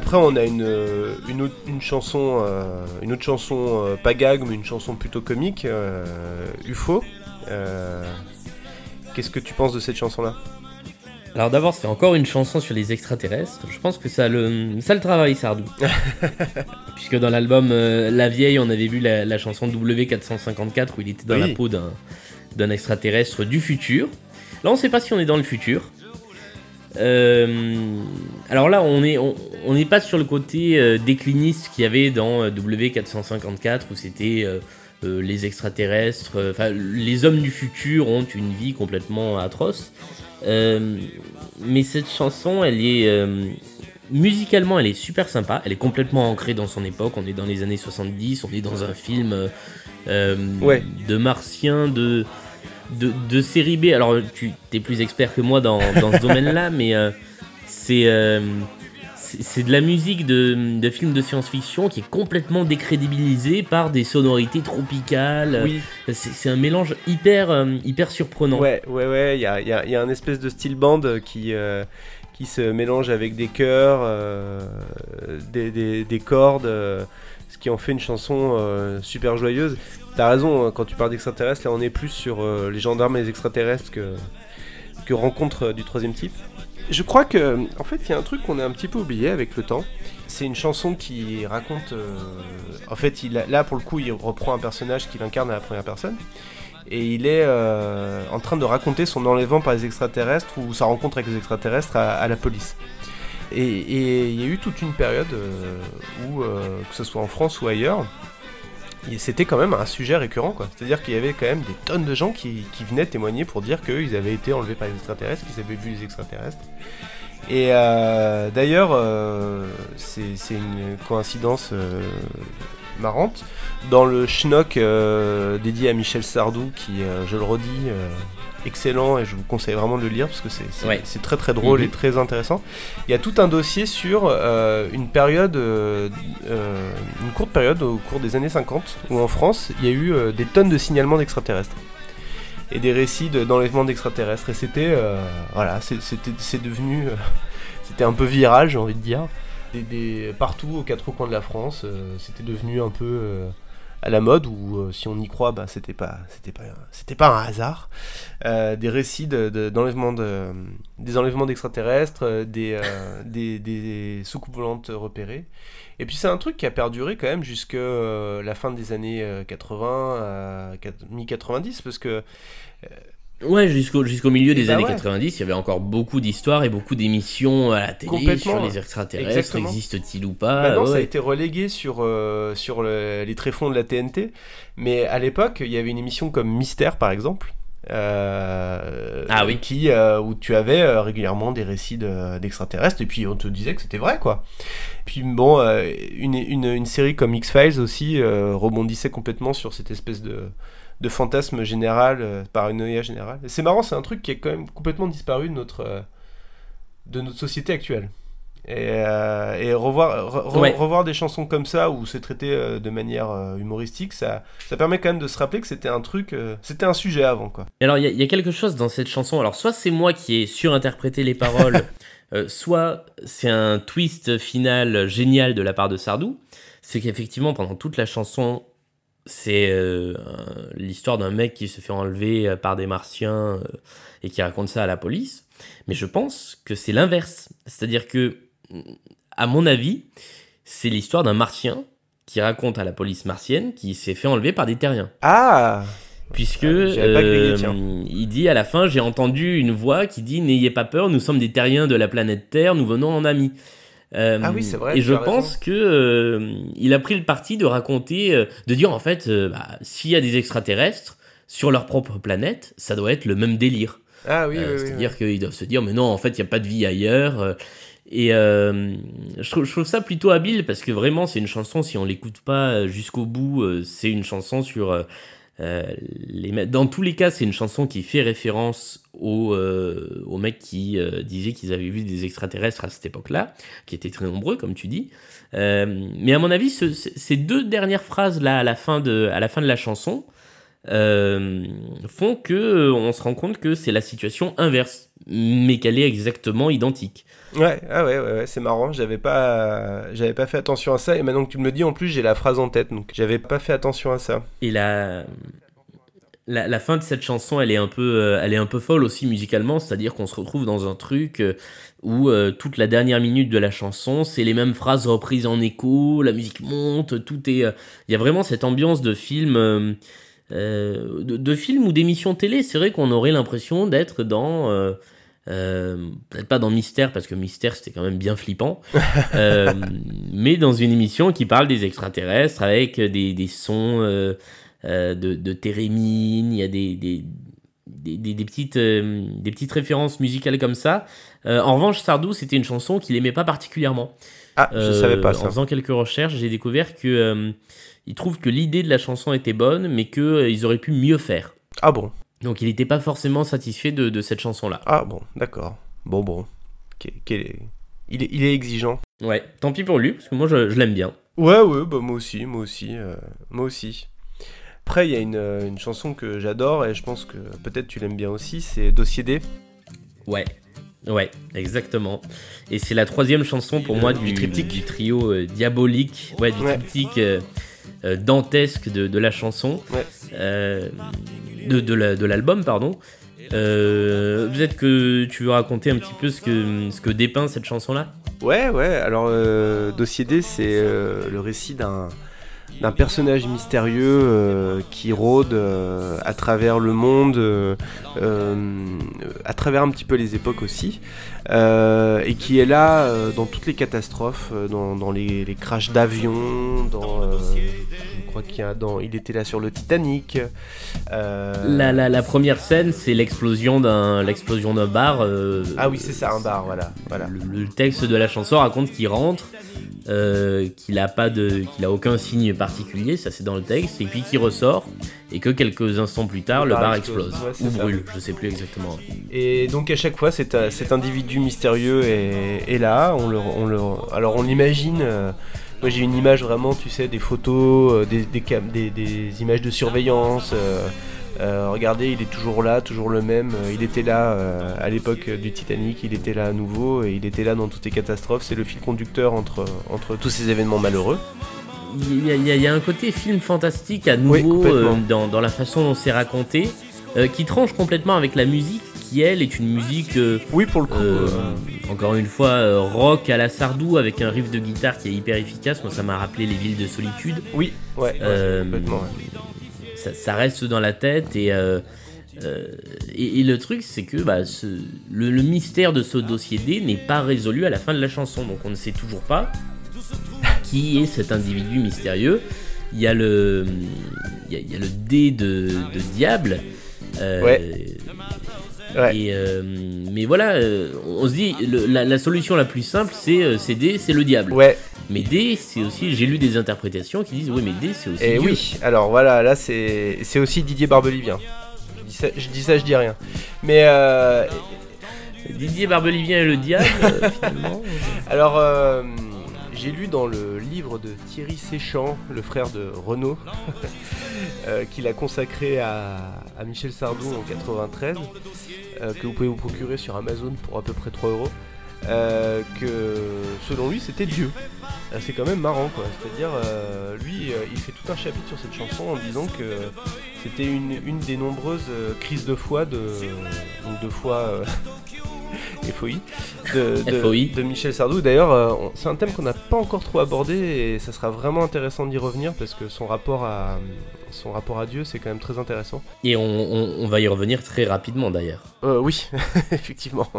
Après, on a une, euh, une, autre, une chanson, euh, une autre chanson euh, pas gag, mais une chanson plutôt comique, UFO. Qu'est-ce que tu penses de cette chanson-là? Alors d'abord, c'est encore une chanson sur les extraterrestres. Je pense que ça le, ça le travaille, Sardou. Puisque dans l'album euh, La Vieille, on avait vu la, la chanson W454 où il était dans Oui. la peau d'un, d'un extraterrestre du futur. Là, on sait pas si on est dans le futur. Euh, alors là, on est, on on n'est pas sur le côté euh, décliniste qu'il y avait dans euh, W454 où c'était euh, les extraterrestres, enfin les hommes du futur ont une vie complètement atroce. Mais cette chanson, elle est musicalement, elle est super sympa. Elle est complètement ancrée dans son époque. On est dans les années 70. On est dans un film Ouais. de martiens, de, de de série B. Alors, tu es plus expert que moi dans, dans ce domaine-là, mais euh, c'est euh, c'est de la musique de, de films de science-fiction qui est complètement décrédibilisée par des sonorités tropicales. Oui, C'est un mélange hyper, euh, hyper surprenant. ouais, ouais, ouais, il y a, y a- y a un espèce de style band qui, euh, qui se mélange avec des chœurs, euh, des, des- des cordes, euh, ce qui en fait une chanson euh, super joyeuse. T'as raison, hein, quand tu parles d'extraterrestres, là on est plus sur les gendarmes et les extraterrestres que, que rencontre du troisième type. Je crois que, en fait, il y a un truc qu'on a un petit peu oublié avec le temps. C'est une chanson qui raconte. en fait, il là pour le coup, il reprend un personnage qu'il incarne à la première personne. Et il est euh, en train de raconter son enlèvement par les extraterrestres ou sa rencontre avec les extraterrestres à, la police. Et il y a eu toute une période euh, où, euh, que ce soit en France ou ailleurs, c'était quand même un sujet récurrent. C'est-à-dire qu'il y avait quand même des tonnes de gens qui, qui venaient témoigner pour dire qu'ils avaient été enlevés par les extraterrestres, qu'ils avaient vu les extraterrestres. Et d'ailleurs, c'est une coïncidence marrante. Dans le schnock euh, dédié à Michel Sardou, qui, euh, je le redis, euh, excellent, et je vous conseille vraiment de le lire parce que c'est Ouais. très très drôle Mhm. et très intéressant. Il y a tout un dossier sur euh, une période, euh, une courte période au cours des années 50, où en France, il y a eu euh, des tonnes de signalements d'extraterrestres. Et des récits de- d'enlèvement d'extraterrestres. Et c'était, euh, voilà, c'est- devenu, c'était un peu viral, j'ai envie de dire. Partout aux quatre coins de la France, euh, c'était devenu un peu euh, à la mode, où euh, si on y croit, bah, c'était pas, un hasard. Des récits de- de- d'enlèvement de, des enlèvements d'extraterrestres, des, des, soucoupes volantes repérées. Et puis c'est un truc qui a perduré quand même jusque la fin des années euh, 80, mi-90, parce que Ouais, jusqu'au jusqu'au milieu des bah années ouais. 90, il y avait encore beaucoup d'histoires et beaucoup d'émissions à la télé sur les extraterrestres, existent-ils ou pas? Maintenant, ça a été relégué sur, euh, sur le- les tréfonds de la TNT. Mais à l'époque, il y avait une émission comme Mystère, par exemple. euh, Ah oui. qui, euh, où tu avais euh, régulièrement des récits de- d'extraterrestres et puis on te disait que c'était vrai quoi. Puis bon, une, une, une série comme X-Files aussi rebondissait complètement sur cette espèce de, de fantasme général, euh, paranoïa générale. C'est marrant, c'est un truc qui est quand même complètement disparu de notre, euh, de notre société actuelle. Et, euh, et revoir, re- re- Ouais. revoir des chansons comme ça où c'est traité euh, de manière humoristique, ça, ça permet quand même de se rappeler que c'était un truc, c'était un sujet avant quoi. Alors, il y, y a quelque chose dans cette chanson. Alors, soit c'est moi qui ai surinterprété les paroles, soit c'est un twist final génial de la part de Sardou. C'est qu'effectivement, pendant toute la chanson, c'est euh, l'histoire d'un mec qui se fait enlever euh, par des martiens euh, et qui raconte ça à la police. Mais je pense que c'est l'inverse. C'est-à-dire que, à mon avis, c'est l'histoire d'un martien qui raconte à la police martienne qui s'est fait enlever par des terriens Ah puisque Ah, pas grillé, euh, il dit à la fin j'ai entendu une voix qui dit n'ayez pas peur nous sommes des terriens de la planète Terre nous venons en amis Euh, Ah oui, c'est vrai, et je pense que euh, il a pris le parti de raconter euh, de dire en fait bah, s'il y a des extraterrestres sur leur propre planète ça doit être le même délire Ah oui, oui, oui, C'est-à-dire qu'ils doivent se dire, mais non, en fait, il n'y a pas de vie ailleurs. Et euh, je, trouve, je trouve ça plutôt habile parce que vraiment, c'est une chanson, si on l'écoute pas jusqu'au bout, c'est une chanson sur. Euh, Dans tous les cas, c'est une chanson qui fait référence aux, euh, aux mecs qui euh, disaient qu'ils avaient vu des extraterrestres à cette époque-là, qui étaient très nombreux, comme tu dis. Mais à mon avis, ce- ce- ces deux dernières phrases-là, à, la fin de- à la fin de la chanson, euh, font que euh, on se rend compte que c'est la situation inverse, mais qu'elle est exactement identique. Ouais, ah ouais, ouais, ouais, c'est marrant, j'avais pas, j'avais pas fait attention à ça, et maintenant que tu me le dis, en plus, j'ai la phrase en tête, donc j'avais pas fait attention à ça. Et la, la, la fin de cette chanson, elle est un peu, euh, elle est un peu folle aussi musicalement, c'est-à-dire qu'on se retrouve dans un truc où euh, toute la dernière minute de la chanson, c'est les mêmes phrases reprises en écho, la musique monte, tout est, euh, il y a vraiment cette ambiance de film. euh, euh, de, de film ou d'émission télé, c'est vrai qu'on aurait l'impression d'être dans. euh, euh, Peut-être pas dans Mystère, parce que Mystère c'était quand même bien flippant, mais dans une émission qui parle des extraterrestres avec des, des sons de, de térémine, il y a des, des, des, des- des petites, euh, des petites références musicales comme ça. Euh, en revanche, Sardou, c'était une chanson qu'il aimait pas particulièrement. Ah, je Euh, savais pas En ça. faisant quelques recherches, j'ai découvert que euh, il trouve que l'idée de la chanson était bonne, mais qu'ils auraient pu mieux faire. Ah bon, Donc il n'était pas forcément satisfait de, de cette chanson-là. ah bon, d'accord. Bon, bon. Est- Il, est, il est exigeant. Ouais, tant pis pour lui, parce que moi je, je l'aime bien. Ouais, ouais, bah moi aussi, moi aussi, euh, moi aussi. Après, il y a une, euh, une chanson que j'adore et je pense que peut-être tu l'aimes bien aussi, c'est Dossier D. Ouais, ouais, exactement. Et c'est la troisième chanson pour moi du, Du triptyque. du trio euh, diabolique, ouais, du Ouais. triptyque euh, euh, dantesque de, de la chanson, Ouais. euh, de, de la- de l'album, pardon. Euh, Peut-être que tu veux raconter un petit peu ce que, ce que dépeint cette chanson-là? Ouais, ouais, alors euh, Dossier D, c'est euh, le récit d'un d'un personnage mystérieux euh, qui rôde euh, à travers le monde, euh, à travers un petit peu les époques aussi, et qui est là dans toutes les catastrophes, dans, dans les, les crashs d'avions, dans, je crois qu'il y a dans, il était là sur le Titanic. la, la- la première scène, c'est l'explosion d'un l'explosion d'un bar. Ah oui, c'est ça, un bar, voilà, voilà. Le, le texte de la chanson raconte qu'il rentre, euh, qu'il a pas de, qu'il a aucun signe particulier, ça c'est dans le texte, et puis qu'il ressort, et que quelques instants plus tard, le, bar, explose, Ouais, ou ça. brûle, je sais plus exactement. Et donc à chaque fois, cet, cet individu mystérieux est, est là. On le, on le, alors on l'imagine. euh, moi j'ai une image vraiment, tu sais, des photos, euh, des, des, cam- des- des images de surveillance. euh, euh, regardez, il est toujours là, toujours le même. Euh, Il était là euh, à l'époque du Titanic, il était là à nouveau, et il était là dans toutes les catastrophes. C'est le fil conducteur entre, entre tous ces événements malheureux. Il y, a- il y un côté film fantastique à nouveau euh, dans, dans la façon dont c'est raconté, qui tranche complètement avec la musique, qui elle est une musique Oui, pour le coup. Encore une fois, rock à la Sardou avec un riff de guitare qui est hyper efficace. Moi, ça m'a rappelé les villes de solitude. oui, ouais, ouais, complètement. ouais. Ça, ça reste dans la tête et, euh, euh, et, et le truc, c'est que bah, ce- le, le mystère de ce dossier D n'est pas résolu à la fin de la chanson. Donc, on ne sait toujours pas qui est cet individu mystérieux. Il y a le, il y a, il y a le D de, de diable. euh, Ouais. Ouais. Et euh, mais voilà, euh, on se dit le- la, la solution la plus simple, c'est euh, c'est D, c'est le diable. Ouais, Mais D, c'est aussi, j'ai lu des interprétations qui disent oui, mais D, c'est aussi Et Dieu. oui, alors voilà, là c'est c'est aussi Didier Barbelivien. Je dis ça, je dis, ça, je dis rien. Mais euh, Didier Barbelivien et le diable, euh, finalement. alors, euh, j'ai lu dans le livre de Thierry Séchant, le frère de Renaud, euh, qu'il a consacré à, à Michel Sardou en 93, euh, que vous pouvez vous procurer sur Amazon pour à peu près 3 euros. Euh, que selon lui c'était Dieu. Euh, C'est quand même marrant quoi. C'est-à-dire euh, lui euh, il fait tout un chapitre sur cette chanson en disant que c'était une, une des nombreuses crises de foi de donc de foi FOI de, de, FOI. de Michel Sardou. D'ailleurs c'est un thème qu'on n'a pas encore trop abordé et ça sera vraiment intéressant d'y revenir parce que son rapport à son rapport à Dieu c'est quand même très intéressant. Et on, on- on va y revenir très rapidement d'ailleurs. Oui, effectivement.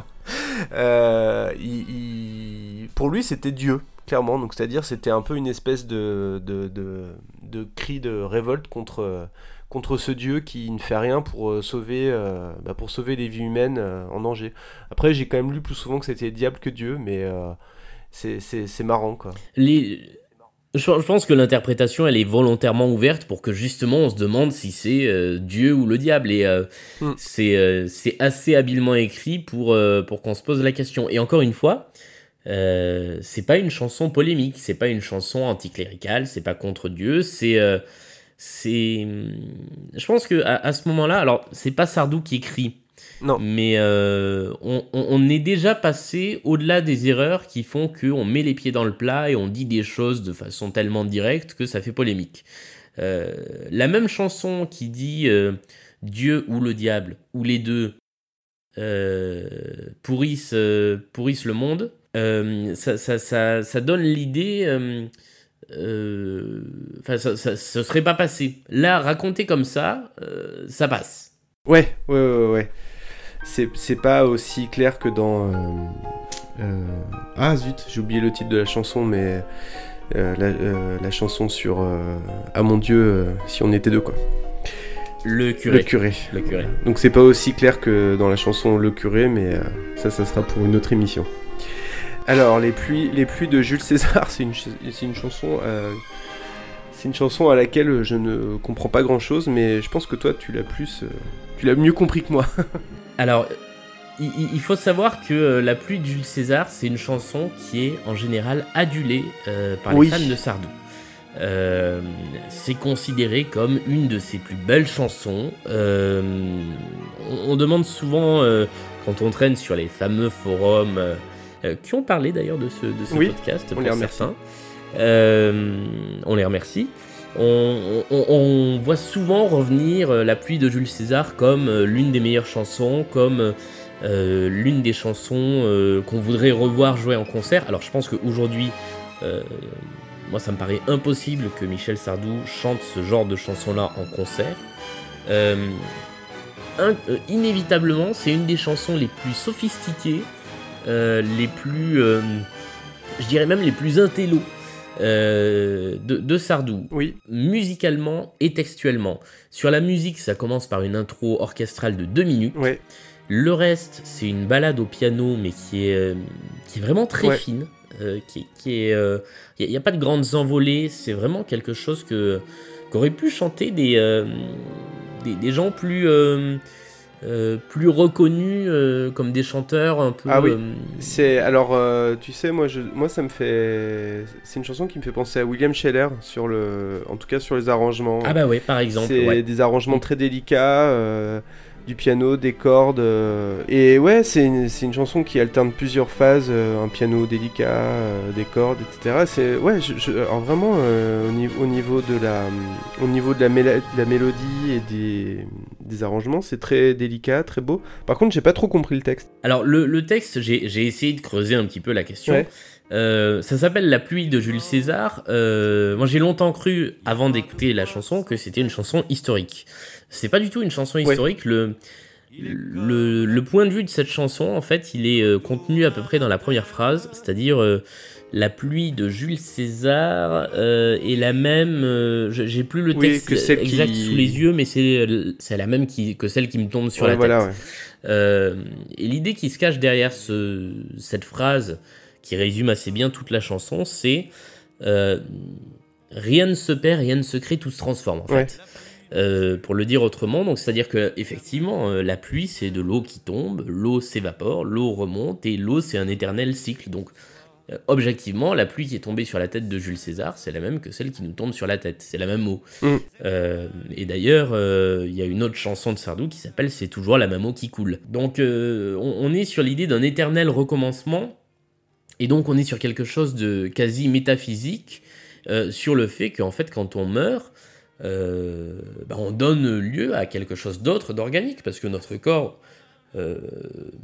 Euh, il- il- Pour lui, c'était Dieu, clairement. Donc, c'est-à-dire, c'était un peu une espèce de, de, de, de cri de révolte contre, contre ce Dieu qui ne fait rien pour euh, sauver, euh, bah, pour sauver les vies humaines en danger. Après, j'ai quand même lu plus souvent que c'était le diable que Dieu, mais euh, c'est- marrant, quoi. Je, je pense que l'interprétation, elle est volontairement ouverte pour que justement on se demande si c'est euh, Dieu ou le diable. Et euh, Hmm. c'est euh, c'est assez habilement écrit pour, pour qu'on se pose la question. Et encore une fois, c'est pas une chanson polémique, c'est pas une chanson anticléricale, c'est pas contre Dieu, c'est. c'est je pense que à, à ce moment-là, alors c'est pas Sardou qui écrit, Non. mais euh, on, on- on est déjà passé au-delà des erreurs qui font qu'on met les pieds dans le plat et on dit des choses de façon tellement directe que ça fait polémique. Euh, la même chanson qui dit euh, Dieu ou le diable, ou les deux, pourrissent, pourrissent le monde, ça, ça, ça, ça donne l'idée... euh, Enfin, ça, ça, ça serait pas passé. Là, raconté comme ça, euh, ça passe. Ouais, ouais, ouais, ouais. C'est pas aussi clair que dans. euh, euh, Ah zut, j'ai oublié le titre de la chanson, mais. euh, la, euh, la chanson sur Ah mon Dieu, si on était deux, quoi. Le curé. Le curé. Le curé. Donc c'est pas aussi clair que dans la chanson Le curé, mais ça, ça sera pour une autre émission. Alors, Les pluies, les pluies de Jules César, c'est une, ch- une chanson. Euh, c'est une chanson à laquelle je ne comprends pas grand chose, mais je pense que toi tu l'as plus. euh, tu l'as mieux compris que moi. Alors, il, faut savoir que euh, La pluie de Jules César, c'est une chanson qui est en général adulée euh, par les fans de Sardou. Euh, c'est considéré comme une de ses plus belles chansons. on, demande souvent, quand on traîne sur les fameux forums, qui ont parlé d'ailleurs de ce, de ce podcast, on les remercie. on les remercie. On, voit souvent revenir La pluie de Jules César comme l'une des meilleures chansons, comme euh, l'une des chansons euh, qu'on voudrait revoir jouer en concert. Alors je pense qu'aujourd'hui, euh, moi ça me paraît impossible que Michel Sardou chante ce genre de chanson-là en concert. inévitablement, c'est une des chansons les plus sophistiquées, les plus, je dirais même les plus intello de, Sardou. Oui. Musicalement et textuellement. Sur la musique, ça commence par une intro orchestrale de 2 minutes. Oui. Le reste, c'est une balade au piano, mais qui est, euh, qui est vraiment très fine. Euh, qui, qui, est, il euh, n'y a, pas de grandes envolées. C'est vraiment quelque chose que qu'auraient pu chanter des, des, gens plus plus reconnus comme des chanteurs un peu. Ah oui. c'est alors tu sais moi je moi ça me fait c'est une chanson qui me fait penser à William Scheller sur le en tout cas sur les arrangements. Ah bah oui par exemple. C'est des arrangements très délicats du piano, des cordes. Euh, et ouais, c'est une, une, chanson qui alterne plusieurs phases, euh, un piano délicat, euh, des cordes, etc. C'est ouais, je, alors vraiment au, niveau, au, niveau de la, au niveau de la, la mélodie et des, des arrangements, c'est très délicat, très beau. Par contre, j'ai pas trop compris le texte. Alors le, le texte, j'ai essayé de creuser un petit peu la question. ça s'appelle La pluie de Jules César. moi, j'ai longtemps cru, avant d'écouter la chanson, que c'était une chanson historique. C'est pas du tout une chanson historique. Le, le, point de vue de cette chanson, en fait, il est euh, contenu à peu près dans la première phrase, c'est-à-dire euh, la pluie de Jules César euh, est la même. J'ai plus le texte exact sous les yeux, mais c'est la même qui, que celle qui me tombe sur la tête. et l'idée qui se cache derrière ce, cette phrase, qui résume assez bien toute la chanson, c'est rien ne se perd, rien ne se crée, tout se transforme en fait. Euh, pour le dire autrement, donc c'est-à-dire que effectivement, euh, la pluie c'est de l'eau qui tombe, l'eau s'évapore, l'eau remonte et l'eau c'est un éternel cycle. Donc euh, objectivement, la pluie qui est tombée sur la tête de Jules César, c'est la même que celle qui nous tombe sur la tête. C'est la même eau. Mm. et d'ailleurs, il y a une autre chanson de Sardou qui s'appelle C'est toujours la même eau qui coule. Donc on, est sur l'idée d'un éternel recommencement. Et donc on est sur quelque chose de quasi métaphysique sur le fait qu'en fait quand on meurt, euh, bah, on donne lieu à quelque chose d'autre, d'organique, parce que notre corps euh,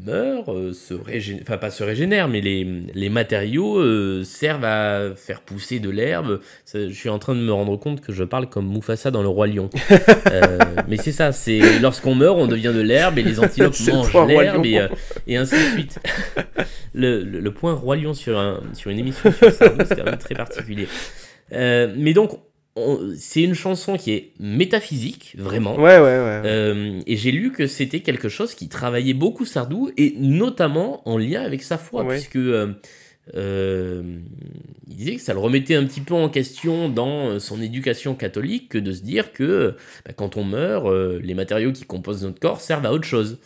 meurt, euh, se régénère, enfin pas se régénère, mais les, les matériaux servent à faire pousser de l'herbe. Je suis en train de me rendre compte que je parle comme Mufasa dans le roi lion. mais c'est ça, c'est lorsqu'on meurt, on devient de l'herbe et les antilopes mangent l'herbe et, et, ainsi de suite. le, le, point roi lion sur, un, sur une émission sur Sardou, c'est quand même très particulier. mais donc, c'est une chanson qui est métaphysique, vraiment. Ouais, ouais, ouais. Euh, et j'ai lu que c'était quelque chose qui travaillait beaucoup Sardou, et notamment en lien avec sa foi, puisque euh, euh, il disait que ça le remettait un petit peu en question dans son éducation catholique que de se dire que bah, quand on meurt, les matériaux qui composent notre corps servent à autre chose.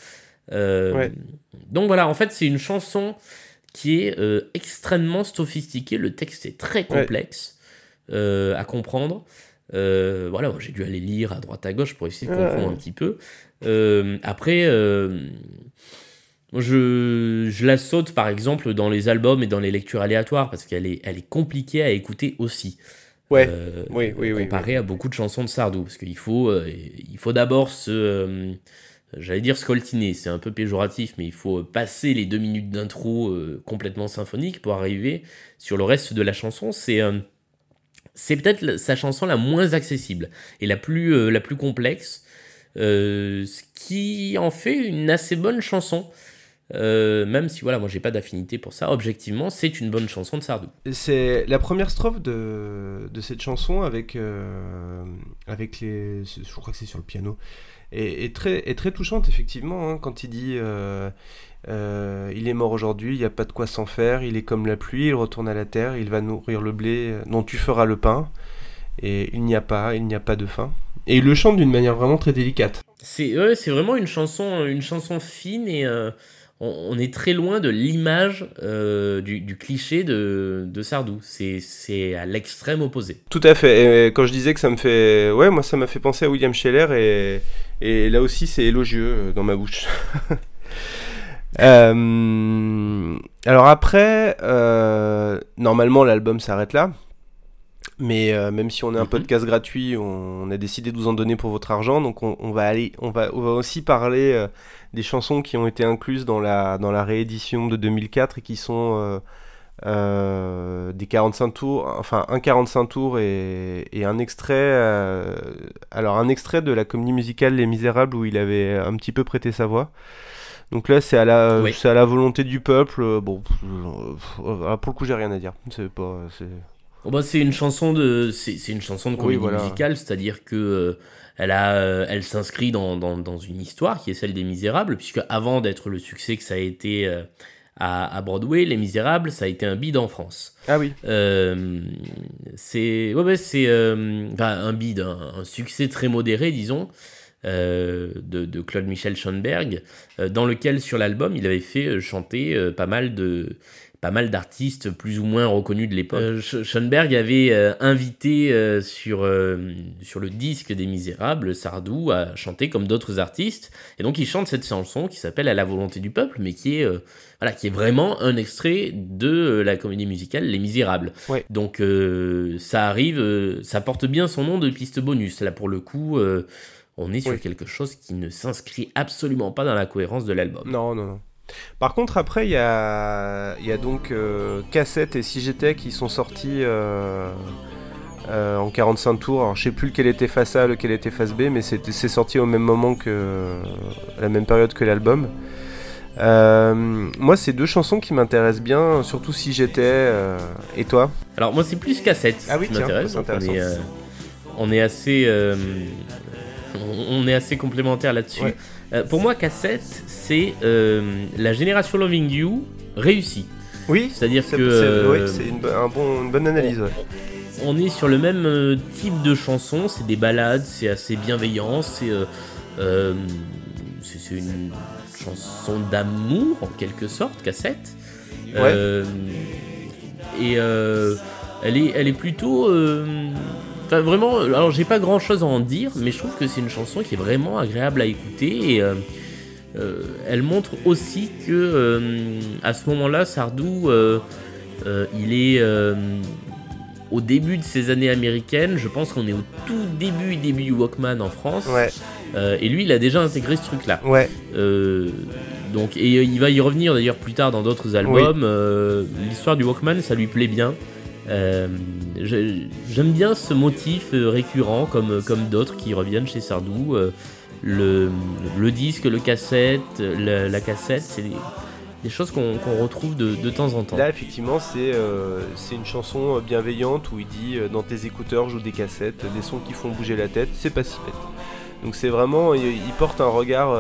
Donc voilà, en fait, c'est une chanson qui est extrêmement sophistiquée, le texte est très complexe. Euh, à comprendre. Euh, voilà, j'ai dû aller lire à droite à gauche pour essayer de comprendre un petit peu. Euh, après, je, je, la saute par exemple dans les albums et dans les lectures aléatoires parce qu'elle est, elle est compliquée à écouter aussi. Ouais, oui, oui, oui. Comparé à beaucoup de chansons de Sardou. Parce qu'il faut, il faut d'abord se. J'allais dire scoltiner, c'est un peu péjoratif, mais il faut passer les deux minutes d'intro complètement symphonique pour arriver sur le reste de la chanson. C'est c'est peut-être sa chanson la moins accessible et la plus, euh, la plus complexe, euh, ce qui en fait une assez bonne chanson. Euh, même si voilà, moi j'ai pas d'affinité pour ça, objectivement, c'est une bonne chanson de Sardou. C'est la première strophe de, de cette chanson avec, avec les. Je crois que c'est sur le piano. Et, très, est très touchante, effectivement, hein, quand il dit euh, il est mort aujourd'hui, il n'y a pas de quoi s'en faire, il est comme la pluie, il retourne à la terre, il va nourrir le blé dont tu feras le pain, et il n'y a pas, il n'y a pas de faim. Et il le chante d'une manière vraiment très délicate. C'est ouais, c'est vraiment une chanson, une chanson fine et euh, on, on est très loin de l'image euh, du, du cliché de, de Sardou. C'est c'est à l'extrême opposé. Tout à fait. Et quand je disais que ça me fait. Ouais, moi, ça m'a fait penser à William Scheller et, et là aussi, c'est élogieux euh, dans ma bouche. Euh, Alors après, euh, normalement, l'album s'arrête là. Mais euh, même si on est un Mhm. podcast gratuit, on, on a décidé de vous en donner pour votre argent. Donc on, on va aller, on va, on va aussi parler des chansons qui ont été incluses dans la, dans la réédition de 2004 et qui sont des 45 tours, enfin un 45 tours et, et un extrait. alors un extrait de la comédie musicale Les Misérables où il avait un petit peu prêté sa voix. Donc là, c'est à la, Oui. c'est à la volonté du peuple. euh, Bon, euh, pour le coup, j'ai rien à dire. C'est pas, c'est. Bon, bah, c'est une chanson de c'est c'est une chanson de Oui, comédie voilà. musicale, c'est-à-dire que euh, elle a euh, elle s'inscrit dans, dans, dans une histoire qui est celle des Misérables, puisque avant d'être le succès que ça a été euh, à, à Broadway, Les Misérables, ça a été un bid en France. Ah oui. Euh, c'est ouais, ouais, c'est euh, un bid, un, un succès très modéré, disons, euh, de, de Claude Michel Schoenberg, euh, dans lequel sur l'album il avait fait euh, chanter pas mal de pas mal d'artistes plus ou moins reconnus de l'époque. Sch- Schoenberg avait invité sur, sur le disque des Misérables Sardou à chanter comme d'autres artistes. Et donc il chante cette chanson qui s'appelle À la volonté du peuple, mais qui est, voilà, qui est vraiment un extrait de la comédie musicale Les Misérables. Ouais. Donc euh, ça arrive, euh, ça porte bien son nom de piste bonus. Là pour le coup, euh, on est sur Oui. quelque chose qui ne s'inscrit absolument pas dans la cohérence de l'album. Non, non, non. Par contre, après, il y a, y a donc euh, Cassette et Si j'étais qui sont sortis euh, euh, en 45 tours. Alors, je sais plus lequel était face A, lequel était face B, mais c'est sorti au même moment que. à la même période que l'album. Euh, moi, c'est deux chansons qui m'intéressent bien, surtout Si j'étais. euh, et toi? Alors moi c'est plus cassette Ah oui, qui m'intéresse. On on est assez, on on est assez complémentaires là-dessus. Ouais. Euh, pour moi cassette c'est euh, la génération Loving You réussie. Oui C'est-à-dire c'est que c'est- euh, oui, c'est une, bo- un bon, une bonne analyse. ouais. on est sur le même type de chanson, c'est des ballades, c'est assez bienveillant, c'est c'est une chanson d'amour en quelque sorte, cassette. Euh, et elle, est, elle est plutôt... Enfin, vraiment, alors j'ai pas grand chose à en dire, mais je trouve que c'est une chanson qui est vraiment agréable à écouter et euh, euh, elle montre aussi que euh, à ce moment-là, Sardou, il est au début de ses années américaines. Je pense qu'on est au tout début début du Walkman en France. Ouais, Euh, et lui, il a déjà intégré ce truc-là. ouais. Euh, donc, et il va y revenir d'ailleurs plus tard dans d'autres albums. Euh, L'histoire du Walkman, ça lui plaît bien. Euh, j'ai- J'aime bien ce motif euh, récurrent, comme, comme d'autres qui reviennent chez Sardou. Euh, le, disque, le cassette, la, cassette, c'est des, choses qu'on retrouve de, de temps en temps. Là, effectivement, c'est une chanson bienveillante où il dit dans tes écouteurs joue des cassettes, des sons qui font bouger la tête, c'est pas si bête. Donc c'est vraiment, il, porte un regard,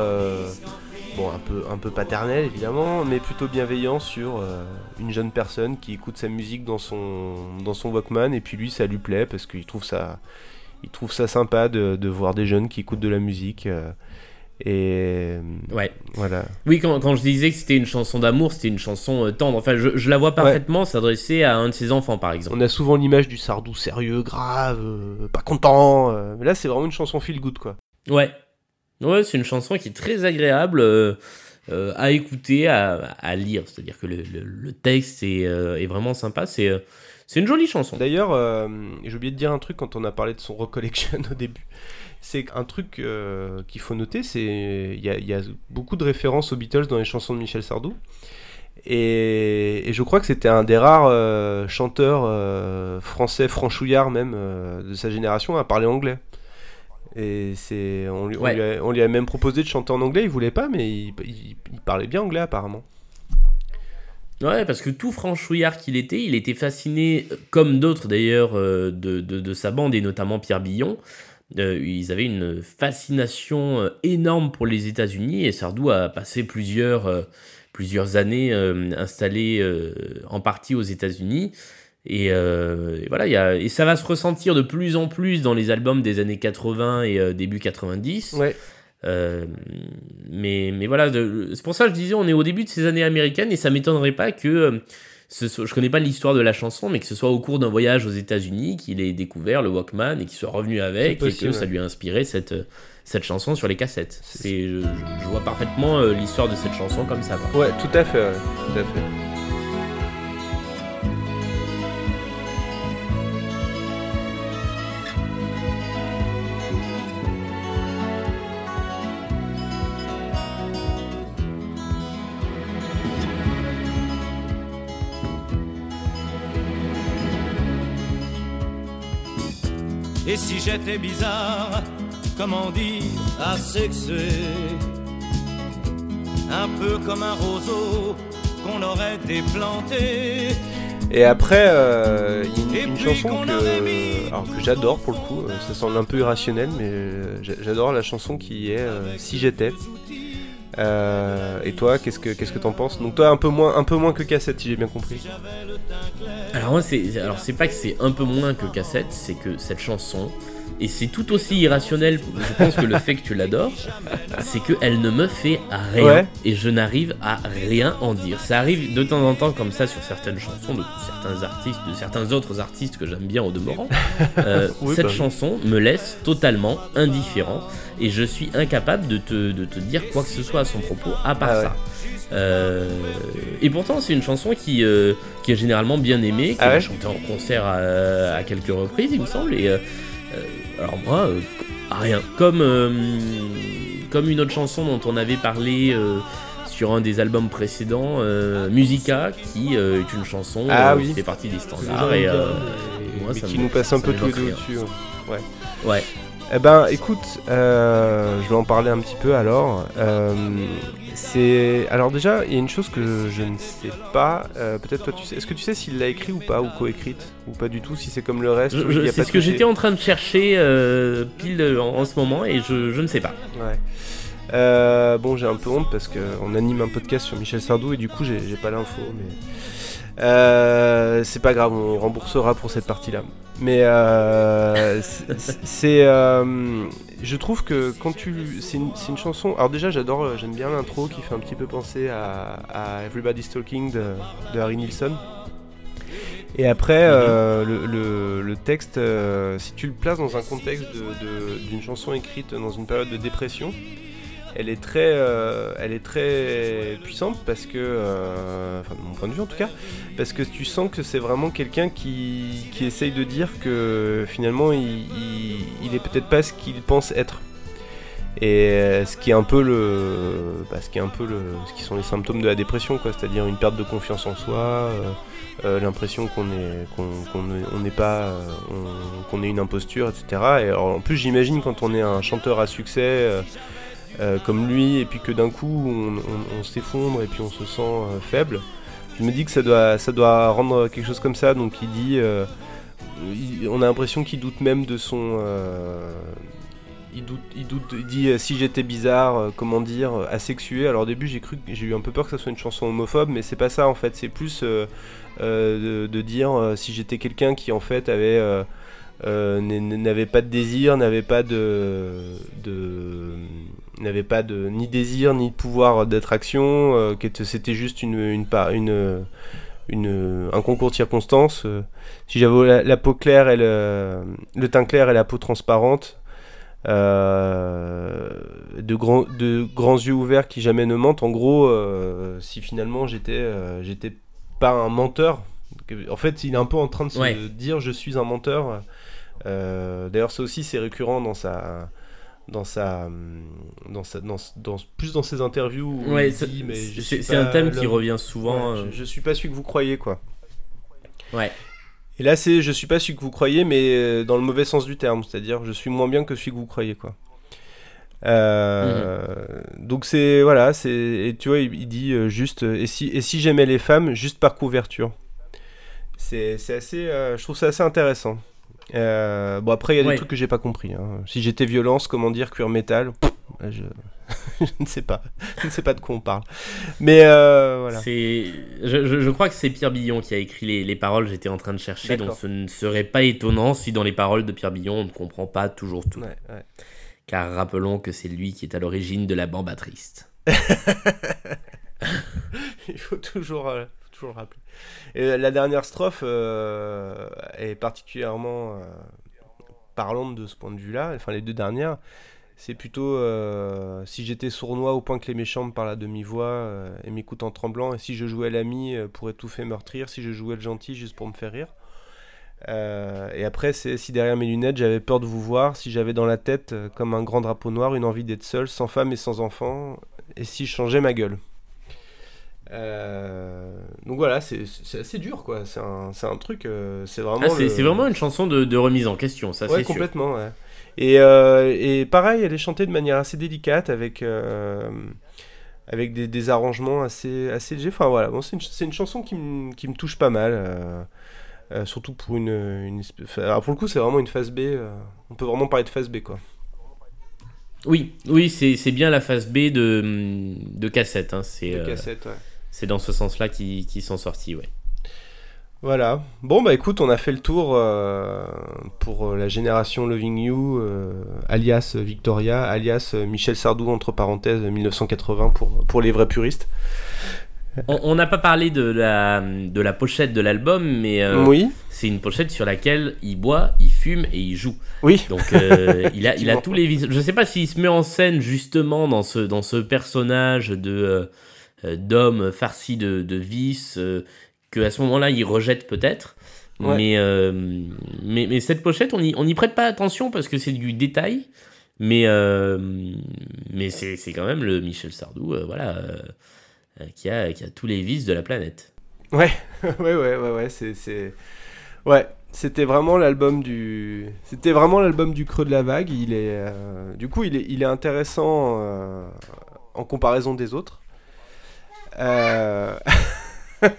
bon, un peu, un peu paternel évidemment, mais plutôt bienveillant sur euh, une jeune personne qui écoute sa musique dans son, dans son Walkman et puis lui ça lui plaît parce qu'il trouve ça, il trouve ça sympa de, de voir des jeunes qui écoutent de la musique. euh, et Ouais. voilà. Oui, quand, quand je disais que c'était une chanson d'amour, c'était une chanson euh, tendre. Enfin, je, je la vois parfaitement s'adresser à un de ses enfants, par exemple. On a souvent l'image du Sardou sérieux, grave, euh, pas content. euh, mais là, c'est vraiment une chanson feel good, quoi. Ouais. Ouais, c'est une chanson qui est très agréable euh, euh, à écouter, à, lire. C'est-à-dire que le, texte est, euh, est vraiment sympa. C'est une jolie chanson. D'ailleurs, j'ai oublié de dire un truc quand on a parlé de son recollection au début. C'est un truc qu'il faut noter, c'est il y, a- beaucoup de références aux Beatles dans les chansons de Michel Sardou. Et, je crois que c'était un des rares chanteurs français franchouillards même de sa génération à parler anglais. Et c'est on lui, on Ouais. lui a, on lui a même proposé de chanter en anglais, il voulait pas, mais il, il- il parlait bien anglais apparemment. Ouais, parce que tout franchouillard qu'il était, il était fasciné, comme d'autres d'ailleurs, euh, de, de, de sa bande, et notamment Pierre Billon. Euh, ils avaient une fascination euh, énorme pour les États-Unis, et Sardou a passé plusieurs, euh, plusieurs années euh, installé en partie aux États-Unis. Et, euh, et voilà, y a, et ça va se ressentir de plus en plus dans les albums des années 80 et euh, début 90. Ouais. Euh, mais, mais voilà, c'est pour ça que je disais, on est au début de ces années américaines et ça m'étonnerait pas que. euh, ce soit- je connais pas l'histoire de la chanson, mais que ce soit au cours d'un voyage aux États-Unis qu'il ait découvert le Walkman et qu'il soit revenu avec possible, et que ça lui a inspiré cette, cette chanson sur les cassettes. C'est, je, je vois parfaitement euh, l'histoire de cette chanson comme ça. Ouais, tout à fait, tout à fait. J'étais bizarre, comment dire, asexué Un peu comme un roseau qu'on aurait déplanté. Et après, euh, il y a une, chanson qu'on que, alors que j'adore pour le coup, euh, ça semble un peu irrationnel, mais euh, j'a- j'adore la chanson qui est euh, Si j'étais. Euh, et toi, qu'est-ce que qu'est-ce que t'en penses? Donc toi, un peu moins, un peu moins que cassette, si j'ai bien compris. Alors moi, c'est, alors c'est pas que c'est un peu moins que cassette, c'est que cette chanson, et c'est tout aussi irrationnel, je pense que le fait que tu l'adores, c'est qu'elle ne me fait rien, Ouais. et je n'arrive à rien en dire. Ça arrive de temps en temps comme ça sur certaines chansons de certains artistes, de certains autres artistes que j'aime bien au demeurant. Euh, Oui, cette bah oui. chanson me laisse totalement indifférent, et je suis incapable de te, de te dire quoi que ce soit à son propos, à part Ah ouais. ça. Euh, et pourtant, c'est une chanson qui, euh, qui est généralement bien aimée, qui Ah a ouais chanté en concert à, à quelques reprises, il me semble. Et euh, alors moi, euh, rien. Comme euh, comme une autre chanson dont on avait parlé euh, sur un des albums précédents, euh, Musica, qui est une chanson Ah oui. qui fait partie des standards et, bien, euh, et- moi, mais ça qui me- nous passe un peu tous les deux dessus. ouais. Ouais. Eh ben, écoute, euh, je vais en parler un petit peu alors. C'est alors déjà, il y a une chose que je ne sais pas. euh, Peut-être toi, tu sais. Est-ce que tu sais s'il l'a écrit ou pas, ou coécrite, ou pas du tout Si c'est comme le reste. C'est ce que j'étais en train de chercher euh, pile en, en ce moment et je, je ne sais pas. Ouais. Euh, bon, j'ai un peu honte parce qu'on anime un podcast sur Michel Sardou et du coup, j'ai j'ai pas l'info, mais. Euh, c'est pas grave, on remboursera pour cette partie-là. Mais euh, c'est- euh, je trouve que quand tu, c'est une, c'est une chanson. Alors déjà, j'adore, j'aime bien l'intro qui fait un petit peu penser à, à Everybody's Talking de, de Harry Nilsson. Et après, euh, le, le- le texte, euh, si tu le places dans un contexte d'une chanson écrite dans une période de dépression, elle est très, euh, elle est très puissante parce que, euh, enfin de mon point de vue en tout cas, parce que tu sens que c'est vraiment quelqu'un qui, qui essaye de dire que finalement il, il, est peut-être pas ce qu'il pense être. Et euh, ce qui est un peu le, bah, ce qui est un peu le, ce qui sont les symptômes de la dépression, quoi, c'est-à-dire une perte de confiance en soi, l'impression qu'on est, qu'on pas, on- qu'on est une imposture, etc. Et en plus, j'imagine quand on est un chanteur à succès. Euh, comme lui, et puis que d'un coup on, on- on s'effondre et puis on se sent euh, faible. Je me dis que ça doit, ça doit rendre quelque chose comme ça. Donc il dit, euh, on a l'impression qu'il doute même de son, il doute, il doute, il dit si j'étais bizarre, comment dire, asexué. Alors au début j'ai cru, j'ai eu un peu peur que ça soit une chanson homophobe, mais c'est pas ça en fait. C'est plus de, dire si j'étais quelqu'un qui en fait avait n'avait pas de désir, n'avait pas de n'avait pas de ni désir ni de pouvoir d'attraction, euh, c'était juste une une, une, une- un concours de circonstances. euh. si j'avais la, la peau claire et le, le teint clair et la peau transparente, euh, de, grands, de grands yeux ouverts qui jamais ne mentent, en gros, euh, si finalement j'étais j'étais pas un menteur, en fait il est un peu en train de se Ouais. dire je suis un menteur. D'ailleurs ça aussi c'est récurrent dans sa dans sa dans sa dans, dans- plus dans ses interviews où Ouais, il c'est- un thème qui revient souvent. Ouais, euh, je, je suis pas celui que vous croyez quoi. Ouais. Et là c'est je suis pas celui que vous croyez mais euh, dans le mauvais sens du terme, c'est-à-dire je suis moins bien que celui que vous croyez quoi. Euh, Donc c'est voilà, c'est et tu vois il, il dit juste et si et si j'aimais les femmes juste par couverture. C'est c'est assez euh, je trouve ça assez intéressant. Euh, bon après il y a des Ouais. trucs que j'ai pas compris. hein. Si j'étais violence, comment dire cuir métal, pff, je... je ne sais pas, je ne sais pas de quoi on parle. Mais euh, voilà. Je, je- je crois que c'est Pierre Billon qui a écrit les, les paroles. J'étais en train de chercher, donc ce ne serait pas étonnant si dans les paroles de Pierre Billon on ne comprend pas toujours tout. Ouais, ouais. car rappelons que c'est lui qui est à l'origine de la bamba triste. Il faut toujours, euh, Et euh, la dernière strophe euh, est particulièrement euh, parlante de ce point de vue-là. Enfin, les deux dernières, c'est plutôt si j'étais sournois au point que les méchants me parlent à demi-voix et m'écoutent en tremblant, et si je jouais l'ami pour étouffer, meurtrir, si je jouais le gentil juste pour me faire rire. Et après, c'est si derrière mes lunettes j'avais peur de vous voir, si j'avais dans la tête, comme un grand drapeau noir, une envie d'être seul, sans femme et sans enfant, et si je changeais ma gueule. Euh, donc voilà, c'est assez dur quoi. C'est un, truc, euh, c'est vraiment. Ah, c'est le- vraiment une chanson de, de remise en question, ça Ouais, c'est sûr. complètement. ouais. Et, euh, et pareil, elle est chantée de manière assez délicate avec, avec des, des arrangements assez, assez légers. Enfin voilà, bon, c'est une, chanson qui, me- qui me touche pas mal. surtout pour une. alors pour le coup, c'est vraiment une phase B. on peut vraiment parler de phase B quoi. Oui, oui, c'est bien la phase B de, de cassette. hein, C'est cassette, ouais. C'est dans ce sens-là qu'ils sont sortis, ouais. Voilà. Bon, bah écoute, on a fait le tour euh, pour euh, la génération Loving You, euh, alias Victoria, alias Michel Sardou, entre parenthèses, 1980 pour, pour les vrais puristes. On n'a pas parlé de la, de la pochette de l'album, mais euh, Oui, c'est une pochette sur laquelle il boit, il fume et il joue. oui. Donc il, a, il a tous les vis. Je sais pas s'il se met en scène justement dans ce, dans ce personnage de euh, euh, d'homme farci de, de vices euh, que à ce moment-là il rejette peut-être. Ouais. Mais, euh, mais mais cette pochette on y on n'y prête pas attention parce que c'est du détail. Mais euh, mais c'est quand même le Michel Sardou euh, voilà qui a qui a tous les vices de la planète. Ouais, ouais, ouais, ouais, ouais, c'est, c'est... Ouais, c'était vraiment l'album du... C'était vraiment l'album du creux de la vague. Il est... Du coup, il est, il est intéressant en comparaison des autres. Euh,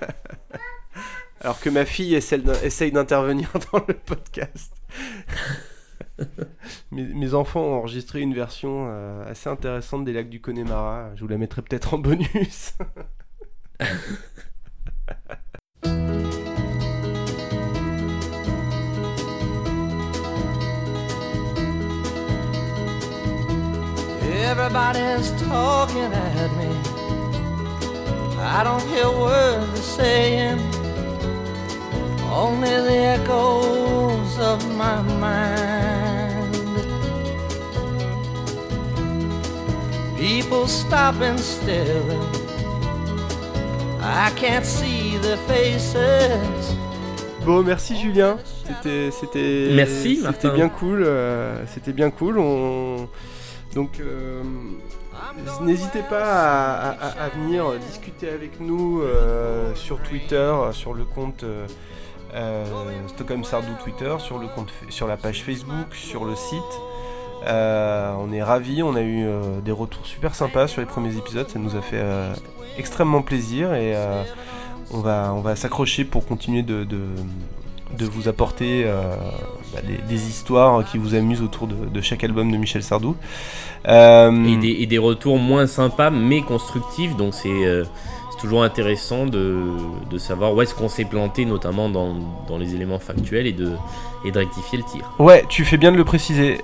Alors que ma fille essaye d'intervenir dans le podcast. mes, enfants ont enregistré une version euh, assez intéressante des lacs du Connemara. Je vous la mettrai peut-être en bonus. Everybody's talking me. I don't hear words they're saying, only the echoes of my mind. People stop and staring. I can't see their faces. Bon, merci Julien. C'était, c'était, Merci, c'était bien cool. euh, c'était bien cool. On... Donc, euh, n'hésitez pas à, venir discuter avec nous euh, sur Twitter, sur le compte euh, euh, Stockholm Sardou Twitter, sur le compte, sur la page Facebook, sur le site. Euh, on est ravis. On a eu des retours super sympas sur les premiers épisodes. Ça nous a fait extrêmement plaisir et on va, on va s'accrocher pour continuer de, de vous apporter euh, bah, des, des histoires qui vous amusent autour de, de chaque album de Michel Sardou. Euh, et des, et des retours moins sympas mais constructifs. Donc c'est euh, c'est toujours intéressant de, de savoir où est-ce qu'on s'est planté, notamment dans, dans les éléments factuels et de, et de rectifier le tir. Ouais, tu fais bien de le préciser.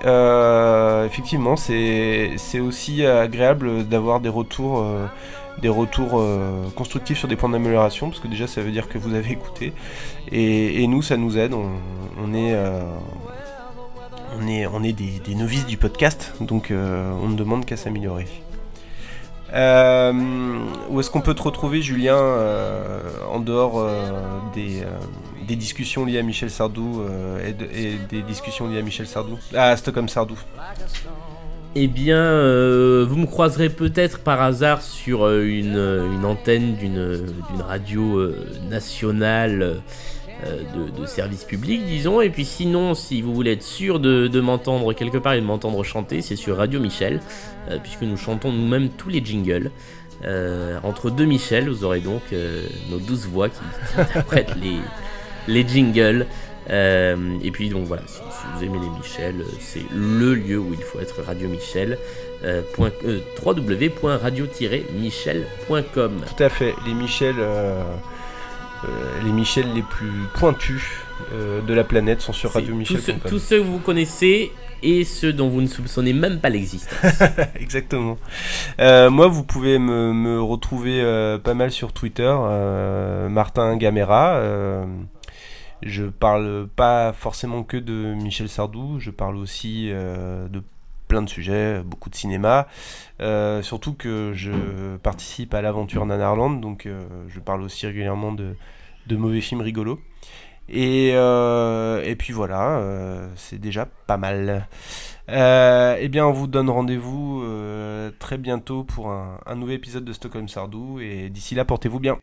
Effectivement, c'est c'est aussi agréable d'avoir des retours, des retours euh, constructifs sur des points d'amélioration, parce que déjà ça veut dire que vous avez écouté. Et, nous, ça nous aide. On, euh, est, on est des, novices du podcast, donc euh, on ne demande qu'à s'améliorer. Où est-ce qu'on peut te retrouver, Julien, en dehors des, discussions liées à Michel Sardou et, de- et des discussions liées à Michel Sardou? À Stockholm Sardou. Eh bien, euh, vous me croiserez peut-être par hasard sur euh, une, une antenne d'une radio euh, nationale euh, de, service public, disons. Et puis sinon, si vous voulez être sûr de, m'entendre quelque part et de m'entendre chanter, c'est sur Radio Michel, euh, puisque nous chantons nous-mêmes tous les jingles. Euh, entre deux Michel, vous aurez donc euh, nos douze voix qui, interprètent les jingles. Euh, et puis donc voilà, si, si vous aimez les Michel, euh, c'est le lieu où il faut être Radio Michel. Euh, euh, www.radio-michel.com Tout à fait. Les Michel, euh, les Michel les plus pointus de la planète sont sur Radio tous, Michel. ceux, tous ceux que vous connaissez et ceux dont vous ne soupçonnez même pas l'existence. Exactement. Euh, moi, vous pouvez me, me retrouver euh, pas mal sur Twitter, euh, Martin Gamera. Je parle pas forcément que de Michel Sardou, je parle aussi euh, de plein de sujets, beaucoup de cinéma. Euh, surtout que je participe à l'aventure Nanarland, donc euh, je parle aussi régulièrement de, mauvais films rigolos. Et, puis voilà, c'est déjà pas mal. Eh bien, on vous donne rendez-vous très bientôt pour un, un nouvel épisode de Stockholm Sardou. Et d'ici là, portez-vous bien.